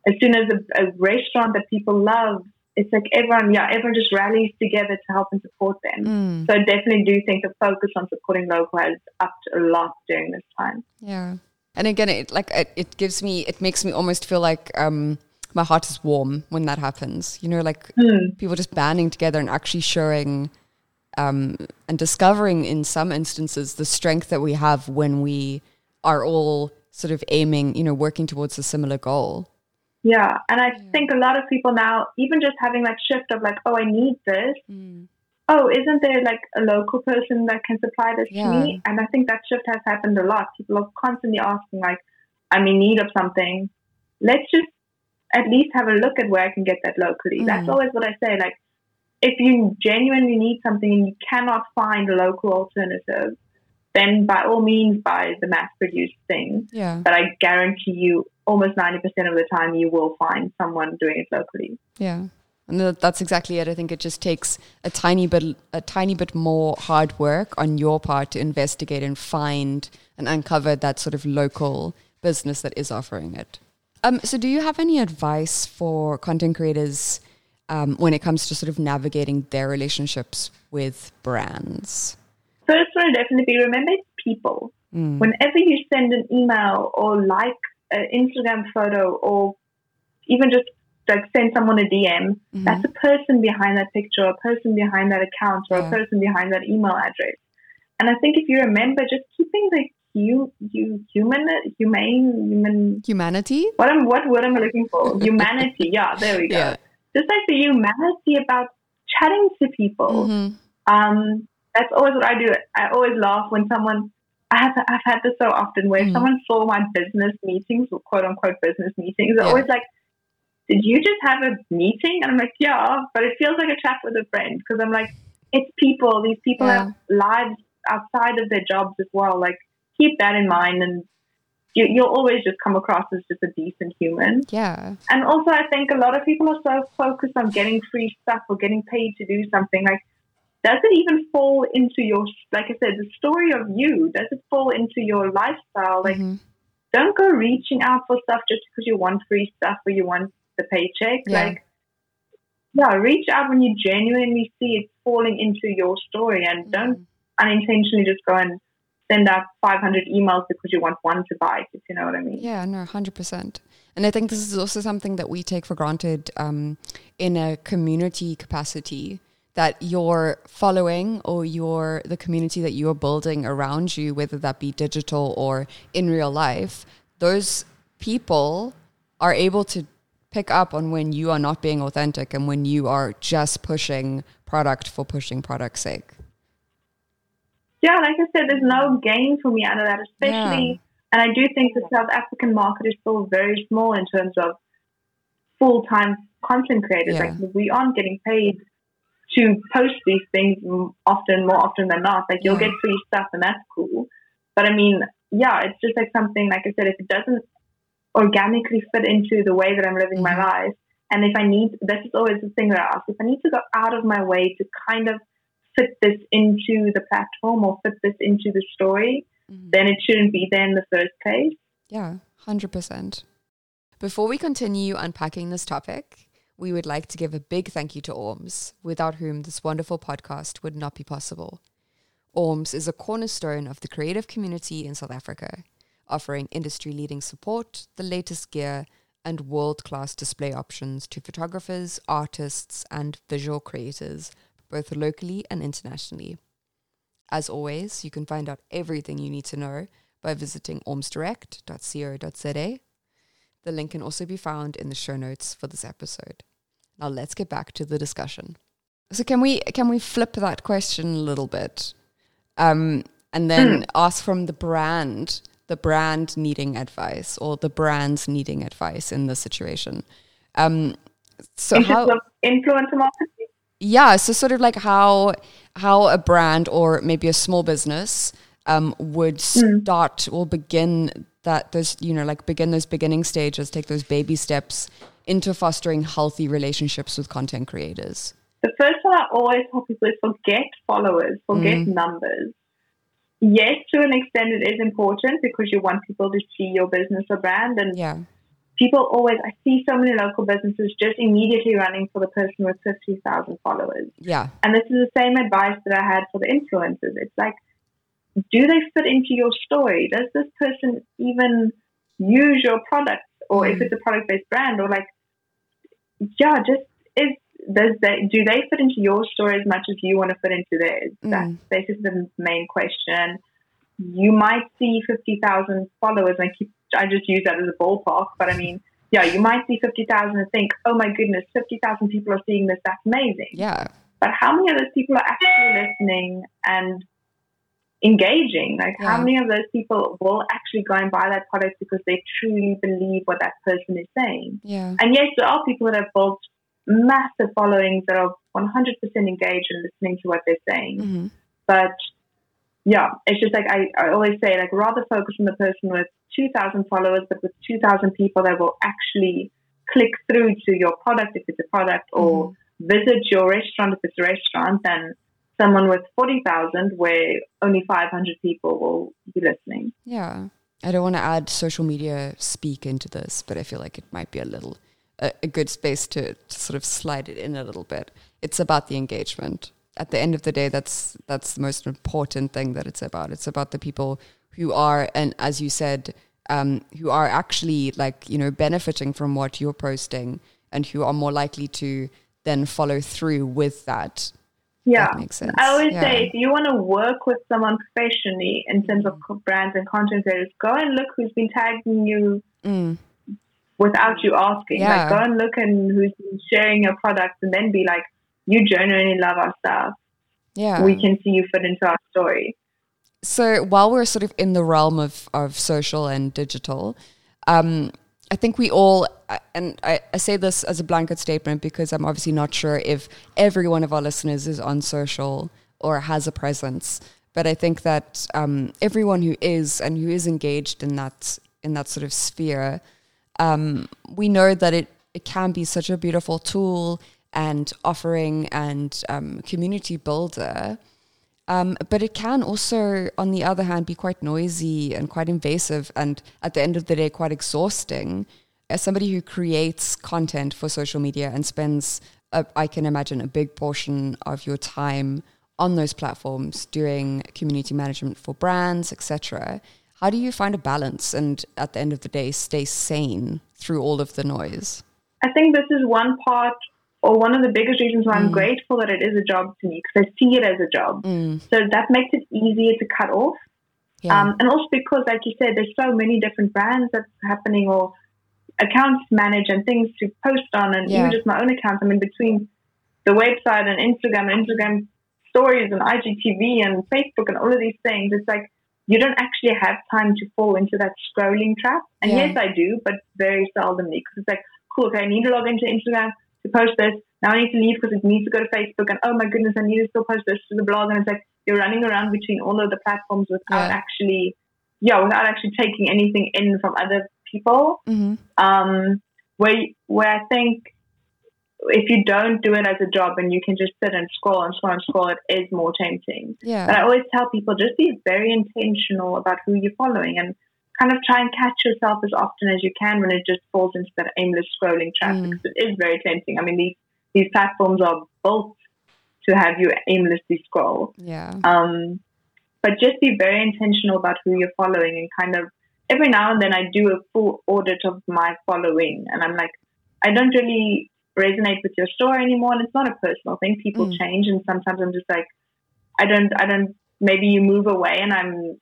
as soon as a, a restaurant that people love, it's like everyone, yeah, everyone just rallies together to help and support them. Mm. So I definitely do think the focus on supporting local has upped a lot during this time. yeah. And again, it like it, it gives me, it makes me almost feel like um, my heart is warm when that happens. You know, like Mm. people just banding together and actually showing um, and discovering in some instances the strength that we have when we are all sort of aiming, you know, working towards a similar goal. Yeah, and I think a lot of people now, even just having that shift of like, oh, I need this. Oh, isn't there like a local person that can supply this Yeah. to me? And I think that shift has happened a lot. People are constantly asking, like, I'm in need of something. Let's just at least have a look at where I can get that locally. That's Mm. always what I say. Like, if you genuinely need something and you cannot find a local alternative, then by all means buy the mass produced thing. Yeah. But I guarantee you, almost 90% of the time, you will find someone doing it locally. Yeah. And that's exactly it. I think it just takes a tiny bit, a tiny bit more hard work on your part to investigate and find and uncover that sort of local business that is offering it. Um, so, do you have any advice for content creators um, when it comes to sort of navigating their relationships with brands? First one definitely be remember it's people. Mm. Whenever you send an email or like an Instagram photo or even just like send someone a DM, Mhm. that's a person behind that picture, a person behind that account, or Yeah. a person behind that email address. And I think if you remember just keeping the you you human humane human Humanity? what am what word am I looking for? Humanity, yeah, there we go. Yeah. Just like the humanity about chatting to people. Mhm. Um, that's always what I do. I always laugh when someone. I have I've had this so often where Mm. someone saw my business meetings or quote unquote business meetings. They're Yeah. always like, "Did you just have a meeting?" And I'm like, "Yeah," but it feels like a chat with a friend because I'm like, it's people. These people Yeah. have lives outside of their jobs as well. Like, keep that in mind, and you, you'll always just come across as just a decent human. Yeah. And also, I think a lot of people are so focused on getting free stuff or getting paid to do something. Like, does it even fall into your, like I said, the story of you? Does it fall into your lifestyle? Like, Mhm. don't go reaching out for stuff just because you want free stuff or you want the paycheck. Yeah. Like, yeah, reach out when you genuinely see it falling into your story and don't unintentionally just go and send out 500 emails because you want one to buy, if you know what I mean. Yeah, no, hundred percent. And I think this is also something that we take for granted um, in a community capacity. That your following or your the community that you are building around you, whether that be digital or in real life, those people are able to pick up on when you are not being authentic and when you are just pushing product for pushing product's sake. Yeah, like I said, there's no gain for me out of that, especially. And I do think the South African market is still very small in terms of full time content creators. Yeah. Like, we aren't getting paid to post these things often, more often than not. Like, you'll Yeah. get free stuff, and that's cool. But I mean, yeah, it's just like something, like I said, if it doesn't organically fit into the way that I'm living my Mhm. life, and if I need, this is always the thing that I ask, if I need to go out of my way to kind of fit this into the platform or fit this into the story, mm-hmm. then it shouldn't be there in the first place. Yeah, 100%. Before we continue unpacking this topic, we would like to give a big thank you to Orms, without whom this wonderful podcast would not be possible. Orms is a cornerstone of the creative community in South Africa, offering industry leading support, the latest gear, and world class display options to photographers, artists, and visual creators, both locally and internationally. As always, you can find out everything you need to know by visiting ormsdirect.co.za. The link can also be found in the show notes for this episode. Now let's get back to the discussion. So can we can we flip that question a little bit, um, and then ask from the brand, the brand needing advice or the brands needing advice in this situation. Um, so how? influencer marketing? Yeah so sort of like how how a brand or maybe a small business um, would start or begin that those you know like begin those beginning stages take those baby steps into fostering healthy relationships with content creators The first one I always tell people is forget followers, forget Mm. numbers. Yes, to an extent, it is important because you want people to see your business or brand. And yeah people always, I see so many local businesses just immediately running for the person with 50,000 followers. yeah And this is the same advice that I had for the influencers. It's like, do they fit into your story? Does this person even use your product? Or if Mm. it's a product based brand, or like, yeah, just is does they do they fit into your story as much as you want to fit into theirs? Mm. That's basically the main question. You might see fifty thousand followers, and I keep I just use that as a ballpark, but I mean, yeah, you might see fifty thousand and think, oh my goodness, fifty thousand people are seeing this. That's amazing yeah but how many of those people are actually listening and engaging? Like, how many of those people will actually go and buy that product because they truly believe what that person is saying? yeah And yes, there are people that have built massive followings that are 100% engaged and listening to what they're saying. hmm But yeah, it's just like I, I always say, like, rather focus on the person with 2,000 followers, but with 2,000 people that will actually click through to your product if it's a product or mm-hmm. visit your restaurant if it's a restaurant than someone with 40,000 where only 500 people will be listening. Yeah. I don't want to add social media speak into this, but I feel like it might be a little a, a good space to, to sort of slide it in a little bit. It's about the engagement. At the end of the day, that's that's the most important thing that it's about. It's about the people who are, and as you said, um, who are actually like you know benefiting from what you're posting, and who are more likely to then follow through with that. Yeah. That makes sense. I always Yeah. say if you want to work with someone professionally in terms of co- brands and content creators, go and look who's been tagging you Mm, without you asking. Yeah. Like go and look and who's sharing your products and then be like, you genuinely love our stuff. yeah. We can see you fit into our story. so while we're sort of in the realm of, of social and digital, um, I think we all, and I, I say this as a blanket statement because I'm obviously not sure if every one of our listeners is on social or has a presence. But I think that um, everyone who is and who is engaged in that in that sort of sphere, um, we know that it, it can be such a beautiful tool and offering and um, community builder. Um, but it can also, on the other hand, be quite noisy and quite invasive, and at the end of the day, quite exhausting. As somebody who creates content for social media and spends, a, I can imagine, a big portion of your time on those platforms doing community management for brands, etc. How do you find a balance and, at the end of the day, stay sane through all of the noise? I think this is one part or one of the biggest reasons why I'm Mm. grateful that it is a job to me because I see it as a job. Mm, So that makes it easier to cut off. yeah. Um, and also because, like you said, there's so many different brands that's happening or accounts manage and things to post on, and Yeah. even just my own account. I mean, between the website and Instagram and Instagram stories and IGTV and Facebook and all of these things, it's like you don't actually have time to fall into that scrolling trap. And Yeah. yes, I do, but very seldomly because it's like, cool, okay, I need to log into Instagram to post this. Now I need to leave because it needs to go to Facebook. And oh my goodness, I need to still post this to the blog. And it's like you're running around between all of the platforms without Yeah. actually, yeah, without actually taking anything in from other people. hmm Um, where where I think if you don't do it as a job and you can just sit and scroll and scroll and scroll, it is more tempting. But Yeah. I always tell people just be very intentional about who you're following and kind of try and catch yourself as often as you can when it just falls into that aimless scrolling trap Mm. because it is very tempting. I mean, these these platforms are built to have you aimlessly scroll. Yeah. Um, but just be very intentional about who you're following and kind of every now and then I do a full audit of my following and I'm like, I don't really resonate with your story anymore and it's not a personal thing. People Mm. change and sometimes I'm just like, I don't, I don't, maybe you move away and I'm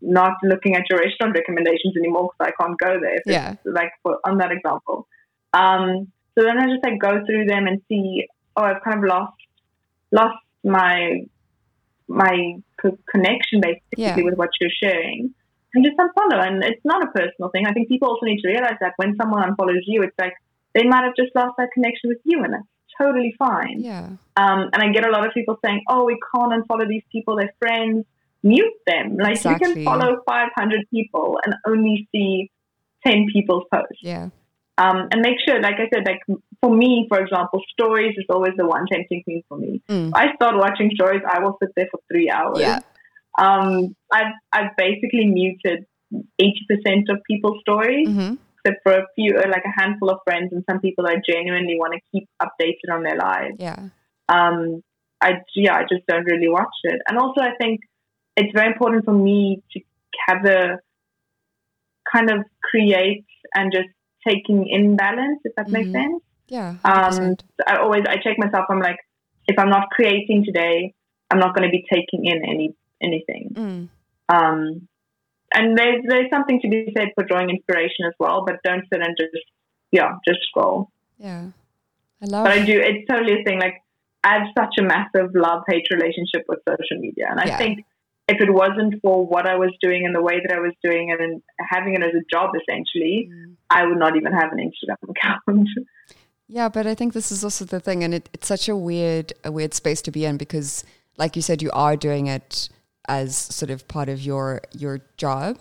not looking at your restaurant recommendations anymore because I can't go there. Yeah. Like for, on that example. Um, so then I just like go through them and see, oh, I've kind of lost, lost my, my co- connection basically Yeah. with what you're sharing and just unfollow. And it's not a personal thing. I think people also need to realize that when someone unfollows you, it's like they might have just lost that connection with you and that's totally fine. Yeah. Um, and I get a lot of people saying, "Oh, we can't unfollow these people; they're friends." Mute them. Like you can follow 500 people and only see 10 people's posts. Yeah. Um, and make sure, like I said, like for me, for example, stories is always the one tempting thing for me. Mm. I start watching stories, I will sit there for three hours. Yeah. Um, I've I've basically muted 80% of people's stories hmm except for a few, uh, like a handful of friends and some people I genuinely want to keep updated on their lives Yeah. um, I yeah, I just don't really watch it. And also, I think it's very important for me to have a kind of create and just taking in balance, if that makes Mhm. sense. Yeah. Um, 100%. so I always I check myself. I'm like, if I'm not creating today, I'm not going to be taking in any anything. Mm. Um, and there's there's something to be said for drawing inspiration as well, but don't sit and just yeah, just scroll. Yeah. I love But I do. It's totally a thing. Like I have such a massive love hate relationship with social media, and I Yeah. think if it wasn't for what I was doing and the way that I was doing it and having it as a job, essentially, Mm. I would not even have an Instagram account. Yeah, but I think this is also the thing, and it, it's such a weird, a weird space to be in because, like you said, you are doing it as sort of part of your your job,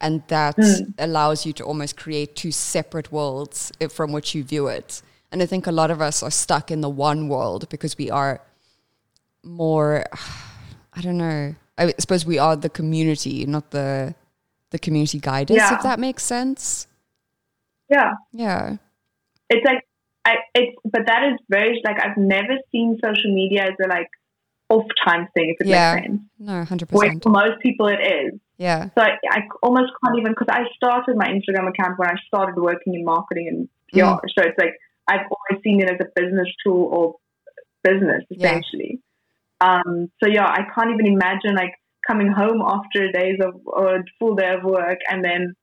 and that allows you to almost create two separate worlds from which you view it. And I think a lot of us are stuck in the one world because we are more, I don't know. I suppose we are the community, not the the community guiders. Yeah. If that makes sense. yeah, Yeah. it's like I it's but that is very like I've never seen social media as a like off time thing. If it Yeah. makes sense, No, hundred percent. for most people it is. Yeah. So I, I almost can't even because I started my Instagram account when I started working in marketing and PR. Mm. So it's like I've always seen it as a business tool or business Yeah. Um, so yeah, I can't even imagine like coming home after days of or a full day of work and then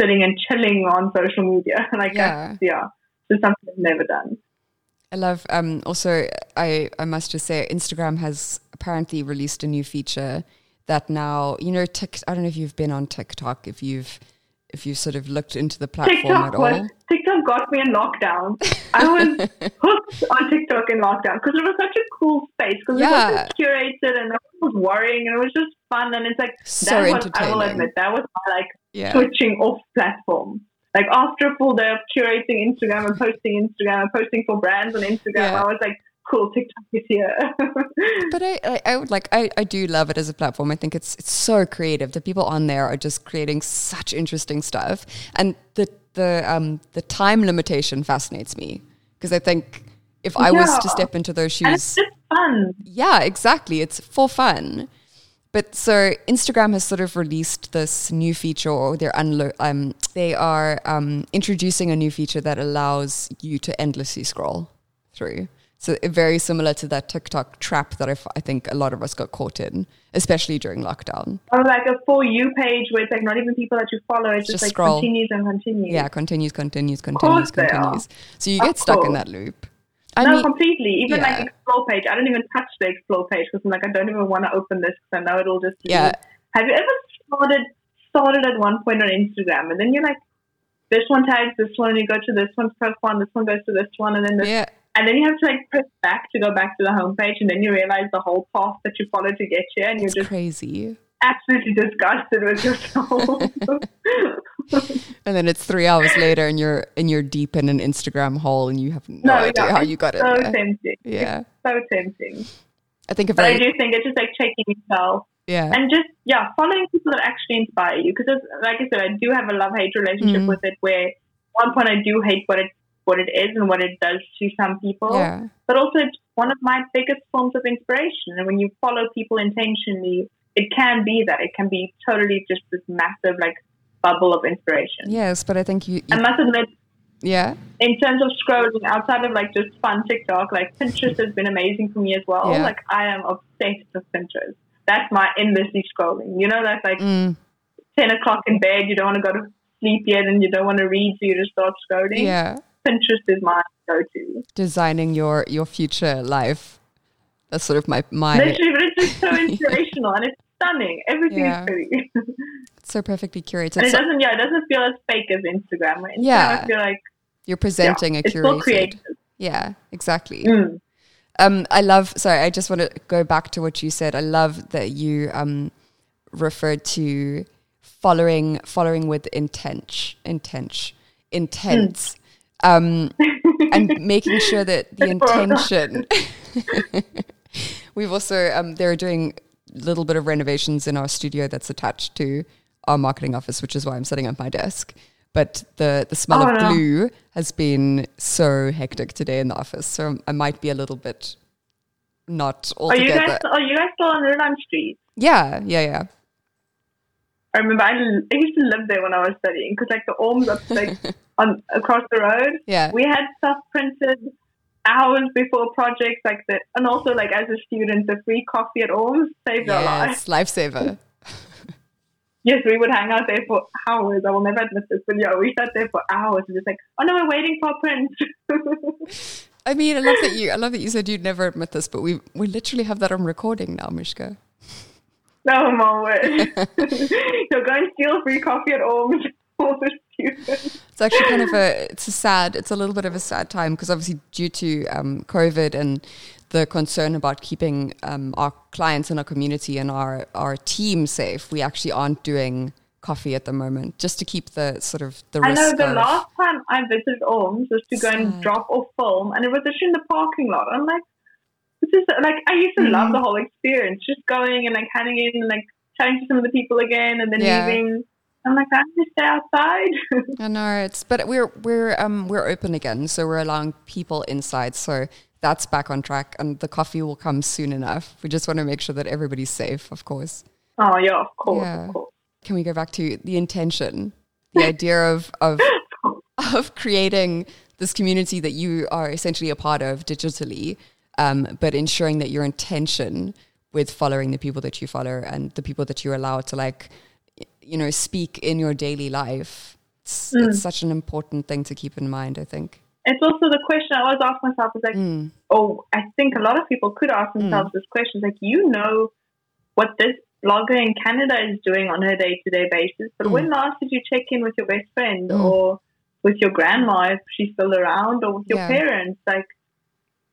sitting and chilling on social media. like Yeah. yeah, just something I've never done. I love um also I I must just say Instagram has apparently released a new feature that now you know Tik I don't know if you've been on TikTok if you've if you've sort of looked into the platform TikTok at was all. TikTok got me in lockdown. I was hooked on TikTok in lockdown because it was such a cool space because Yeah. it wasn't curated and no one was worrying and it was just fun and it's like So that was I will admit that was my like Yeah. switching off platform. Like after a full day of curating Instagram and posting Instagram and posting for brands on Instagram, Yeah. I was like, cool, TikTok is here. But I, I, I would like I, I do love it as a platform. I think it's it's so creative. The people on there are just creating such interesting stuff. And the the um the time limitation fascinates me. Because I think if I was to step into those and it's shoes just fun. Yeah, exactly. It's for fun. But so Instagram has sort of released this new feature, or they're unlo- um, they are um, introducing a new feature that allows you to endlessly scroll through. So uh, very similar to that TikTok trap that I, f- I think a lot of us got caught in, especially during lockdown. Or like a for you page where it's like not even people that you follow, it's Just just, like scroll. continues and continues. Yeah, continues, continues, course continues, continues. So you Of get stuck in that loop. I no, mean, completely. Even yeah. like explore page, I don't even touch the explore page because I'm like, I don't even want to open this because I know it'll just. leave. Yeah. Have you ever started started at one point on Instagram and then you're like, this one tags this one, and you go to this one's profile, this one goes to this one, and then this, yeah, and then you have to like press back to go back to the homepage, and then you realize the whole path that you followed to get here, and you're it's just crazy. absolutely disgusted with yourself. And then it's three hours later, and you're and you're deep in an Instagram hole, and you have no, no, idea yeah, how you got it. so there. tempting. Yeah, So tempting. I think if But I do think it's just like checking yourself yeah, and just yeah, following people that actually inspire you. Because like I said, I do have a love hate relationship Mhm. with it. Where at one point I do hate what it what it is and what it does to some people, yeah, but also it's one of my biggest forms of inspiration. And when you follow people intentionally, it can be that it can be totally just this massive like bubble of inspiration. yes. But I think you, I must admit, yeah, in terms of scrolling outside of like just fun TikTok, like Pinterest has been amazing for me as well. Yeah. Like I am obsessed with Pinterest. that's my endlessly scrolling. You know, that's like Mm, 10 o'clock in bed, you don't want to go to sleep yet and you don't want to read, so you just start scrolling. yeah. Pinterest is my go to. Designing your your future life. That's sort of my my Literally, but it's just so inspirational and it's stunning. Everything Yeah. is pretty. it's so perfectly curated. and it So doesn't, yeah, it doesn't feel as fake as Instagram. Instagram, Yeah. I feel like you're presenting yeah, a curated. creative. Yeah, exactly. Mm. Um, I love. Sorry, I just want to go back to what you said. I love that you um referred to following following with intent, intent, intense, um, and making sure that the intention. We've also um, they're doing a little bit of renovations in our studio that's attached to our marketing office, which is why I'm setting up my desk. But the the smell Oh, of no. glue has been so hectic today in the office, so I might be a little bit not Are you guys? Are you guys still on Roeland Street? yeah, yeah, yeah. I remember I used to live there when I was studying because like the Orms up like on across the road. Yeah. we had stuff printed hours before projects like that, and also like as a student, the free coffee at Orms saved our lives. Yes, lifesaver. Yes, we would hang out there for hours. I will never admit this, but yeah, we sat there for hours and just like, oh no, we're waiting for a print. I mean, I love that you. I love that you said you'd never admit this, but we we literally have that on recording now, Mishka. no, my word. You're going to steal free coffee at Orms students. It's actually kind of a. It's a sad. It's a little bit of a sad time because obviously due to um, COVID and the concern about keeping um, our clients and our community and our our team safe, we actually aren't doing coffee at the moment just to keep the sort of the I know the of, last time I visited Orms was to go and drop off film, and it was actually in the parking lot. I'm like, this is like I used to Mm. love the whole experience, just going and like handing in and like chatting to some of the people again, and then Yeah. leaving. I'm like, I need to stay outside. I know it's, but we're we're um we're open again, so we're allowing people inside. So that's back on track, and the coffee will come soon enough. We just want to make sure that everybody's safe, of course. oh yeah, of course, Yeah. of course. Can we go back to the intention, the idea of of of creating this community that you are essentially a part of digitally, um, but ensuring that your intention with following the people that you follow and the people that you allow to like, you know, speak in your daily life. It's, Mm. it's such an important thing to keep in mind. I think. It's also the question I always ask myself is like, Mm. oh, I think a lot of people could ask themselves this question: like, you know, what this blogger in Canada is doing on her day-to-day basis, but Mm. when last did you check in with your best friend Mm. or with your grandma if she's still around, or with your Yeah. parents? Like,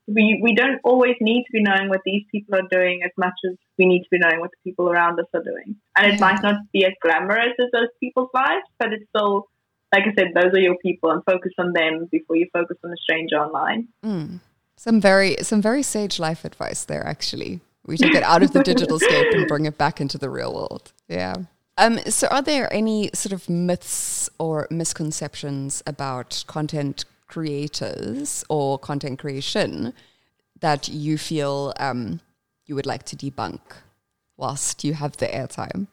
we we don't always need to be knowing what these people are doing as much as we need to be knowing what the people around us are doing. And it might not be as glamorous as those people's lives, but it's still. Like I said, those are your people, and focus on them before you focus on a stranger online. Mm. Some very some very sage life advice there. Actually, we take it out of the digital scape and bring it back into the real world. Yeah. Um, so, are there any sort of myths or misconceptions about content creators or content creation that you feel um, you would like to debunk whilst you have the airtime?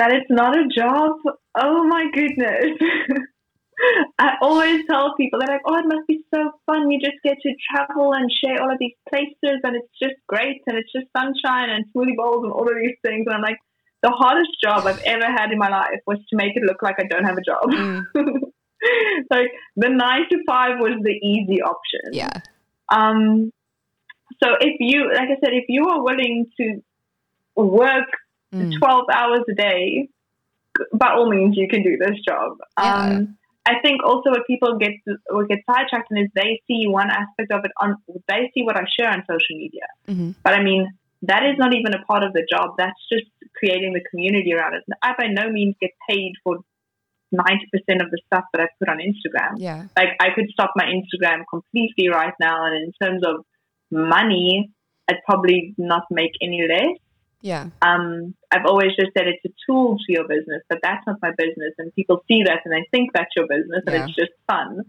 that it's not a job. Oh my goodness. I always tell people, they're like, oh, it must be so fun. You just get to travel and share all of these places, and it's just great, and it's just sunshine and smoothie bowls and all of these things. And I'm like, the hardest job I've ever had in my life was to make it look like I don't have a job. Mm. like, the nine to five was the easy option. Yeah. Um, so if you, like I said, if you are willing to work Mm. 12 hours a day, by all means, you can do this job. Yeah. Um, I think also what people get what get sidetracked in is they see one aspect of it on they see what I share on social media, Mhm. but I mean that is not even a part of the job. That's just creating the community around it. I by no means get paid for ninety percent of the stuff that I put on Instagram Yeah. like I could stop my Instagram completely right now, and in terms of money, I'd probably not make any less. Yeah. Um, I've always just said it's a tool to your business, but that's not my business, and people see that and they think that's your business, and Yeah. it's just fun.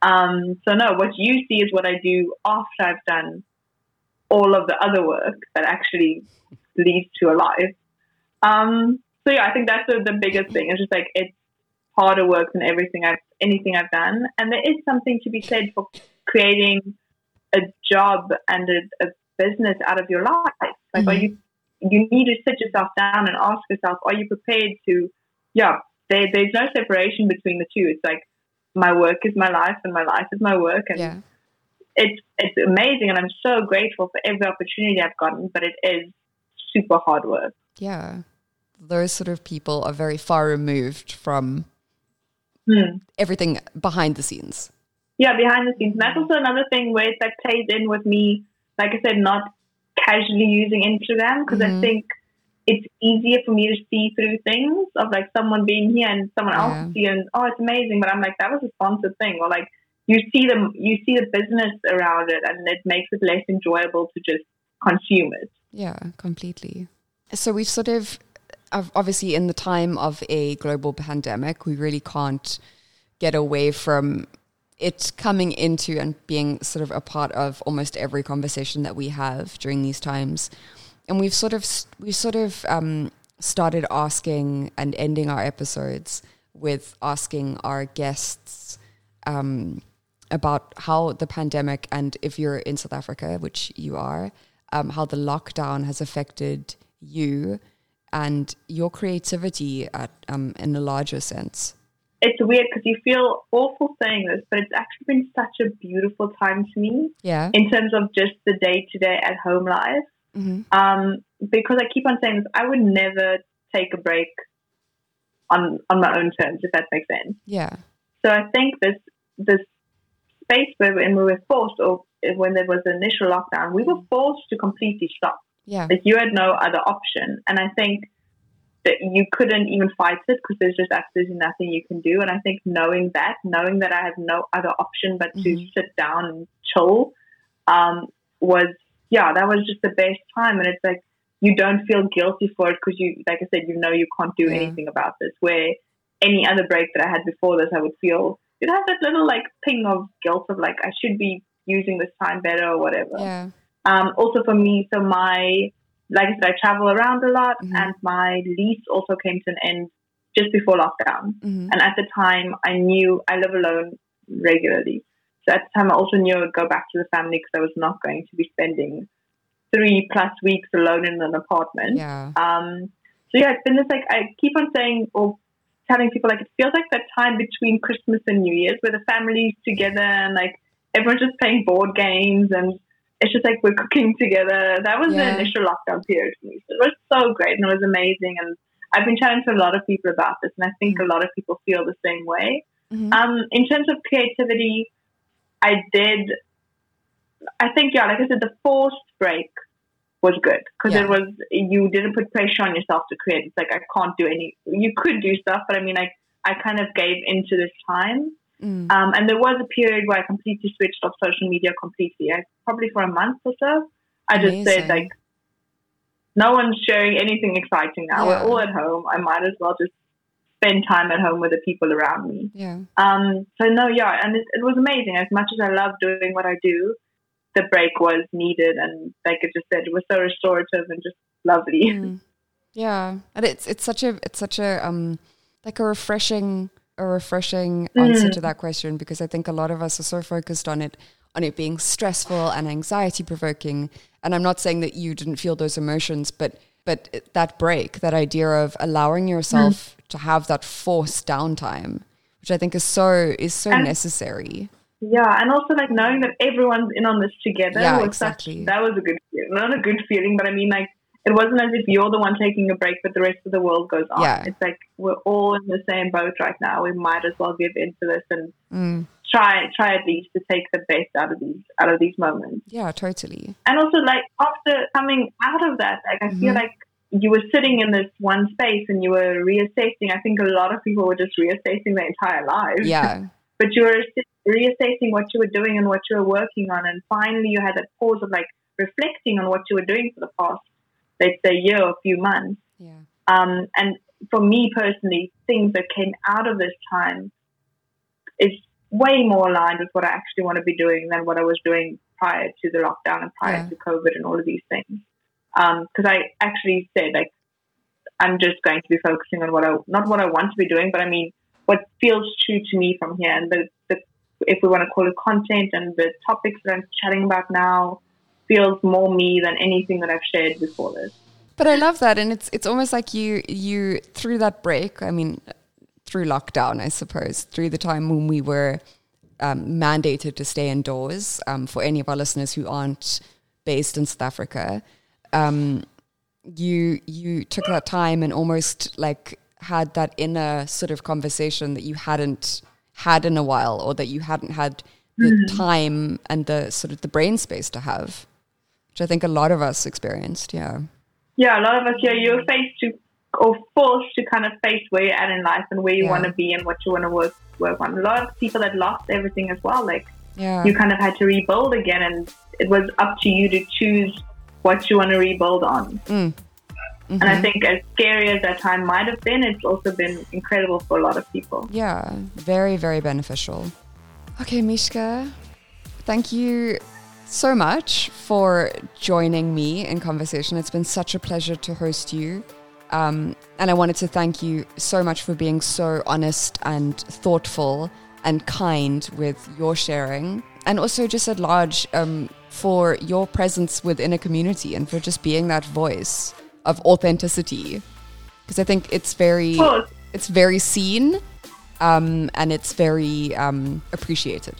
Um, so no, what you see is what I do after I've done all of the other work that actually leads to a life. Um, so yeah, I think that's the, the biggest thing. It's just like it's harder work than everything I've anything I've done, and there is something to be said for creating a job and a, a business out of your life. Like, are Mhm. you you need to sit yourself down and ask yourself, are you prepared to, yeah, there, there's no separation between the two. It's like my work is my life and my life is my work. And Yeah. it's, it's amazing. And I'm so grateful for every opportunity I've gotten, but it is super hard work. Yeah. Those sort of people are very far removed from Hmm. everything behind the scenes. Yeah, behind the scenes. And that's also another thing where like plays in with me, like I said, not casually using Instagram because Mhm. I think it's easier for me to see through things of like someone being here and someone Yeah. else see and oh it's amazing, but I'm like that was a sponsored thing or like you see them you see the business around it and it makes it less enjoyable to just consume it. Yeah, completely. So we've sort of- obviously, in the time of a global pandemic, we really can't get away from it coming into and being sort of a part of almost every conversation that we have during these times. And we've sort of we've sort of um, started asking and ending our episodes with asking our guests um, about how the pandemic and if you're in South Africa, which you are, um, how the lockdown has affected you and your creativity at um, in a larger sense. It's weird because you feel awful saying this, but it's actually been such a beautiful time to me Yeah. in terms of just the day to day at home life. hmm Um, because I keep on saying this, I would never take a break on on my own terms, if that makes sense. Yeah. So I think this this space where when we were forced, or when there was the initial lockdown, we were forced to completely stop. Yeah. Like you had no other option, and I think that you couldn't even fight it because there's just absolutely nothing you can do. And I think knowing that, knowing that I have no other option but to Mhm. sit down and chill, um, was yeah, that was just the best time. And it's like you don't feel guilty for it because you, like I said, you know you can't do Yeah. anything about this. Where any other break that I had before this, I would feel it has that little like ping of guilt of like I should be using this time better or whatever. Yeah. Um, also for me, so my, like I said, I travel around a lot Mhm. and my lease also came to an end just before lockdown. hmm And at the time, I knew I live alone regularly. So at the time, I also knew I would go back to the family because I was not going to be spending three plus weeks alone in an apartment. Yeah. Um, so yeah, it's been this like I keep on saying or telling people like it feels like that time between Christmas and New Year's where the family's together and like everyone's just playing board games and it's just like we're cooking together. That was Yeah. the initial lockdown period for me. So it was so great and it was amazing and I've been chatting to a lot of people about this and I think a lot of people feel the same way. Mhm. Um, in terms of creativity, I did. I think yeah, like I said, the forced break was good because Yeah. it was you didn't put pressure on yourself to create. It's like I can't do any. You could do stuff, but I mean, like I kind of gave into this time. Mm. Um, and there was a period where I completely switched off social media completely. I, probably for a month or so. I just Amazing. said like, no one's sharing anything exciting now. Yeah. We're all at home. I might as well just spend time at home with the people around me. Yeah. Um, so no, yeah, and it, it was amazing. As much as I love doing what I do, the break was needed, and like I just said, it was so restorative and just lovely. Mm. Yeah, and it's it's such a it's such a um like a refreshing a refreshing answer Mm. to that question because I think a lot of us are so focused on it on it being stressful and anxiety provoking. And I'm not saying that you didn't feel those emotions, but but that break, that idea of allowing yourself to have that forced downtime, which I think is so is so And- necessary. Yeah, and also like knowing that everyone's in on this together Yeah, was exactly. such that was a good feeling. Not a good feeling, but I mean like it wasn't as if you're the one taking a break, but the rest of the world goes on. Yeah. It's like we're all in the same boat right now. We might as well give into this and Mm. try try at least to take the best out of these out of these moments. Yeah, totally. And also like after coming out of that, like I feel Mhm. like you were sitting in this one space and you were reassessing. I think a lot of people were just reassessing their entire lives. Yeah. but you were reassessing what you were doing and what you were working on, and finally you had that pause of like reflecting on what you were doing for the past, let's say, year or a few months. Yeah. Um, and for me personally, things that came out of this time is way more aligned with what I actually want to be doing than what I was doing prior to the lockdown and prior Yeah. to COVID and all of these things. Because I actually said like I'm just going to be focusing on what I not what I want to be doing, but I mean what feels true to me from here and the, the if we want to call it content and the topics that I'm chatting about now feels more me than anything that I've shared before this. but I love that, and it's it's almost like you you through that break. I mean, through lockdown, I suppose, through the time when we were um, mandated to stay indoors. Um, for any of our listeners who aren't based in South Africa, um, you you took that time and almost like had that inner sort of conversation that you hadn't had in a while, or that you hadn't had the mm-hmm. time and the sort of the brain space to have, which I think a lot of us experienced. Yeah. Yeah, a lot of us. Yeah, you're faced to or forced to kind of face where you're at in life and where you yeah. want to be and what you want to work work on. A lot of people that lost everything as well. Like yeah. you kind of had to rebuild again, and it was up to you to choose what you want to rebuild on. Mm. Mm-hmm. And I mm-hmm. think as scary as that time might have been, it's also been incredible for a lot of people. Yeah, very, very beneficial. Okay, Mishka, thank you so much for joining me in conversation. It's been such a pleasure to host you. Um, and I wanted to thank you so much for being so honest and thoughtful and kind with your sharing. And also, just at large, um, for your presence within a community and for just being that voice of authenticity. Because I think it's very, it's very seen um, and it's very um, appreciated.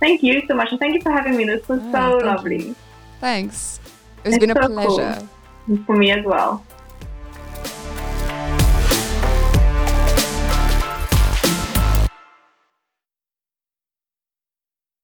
Thank you so much. And thank you for having me. This was so lovely. You. Thanks. It's, it's been a so pleasure. Cool. For me as well.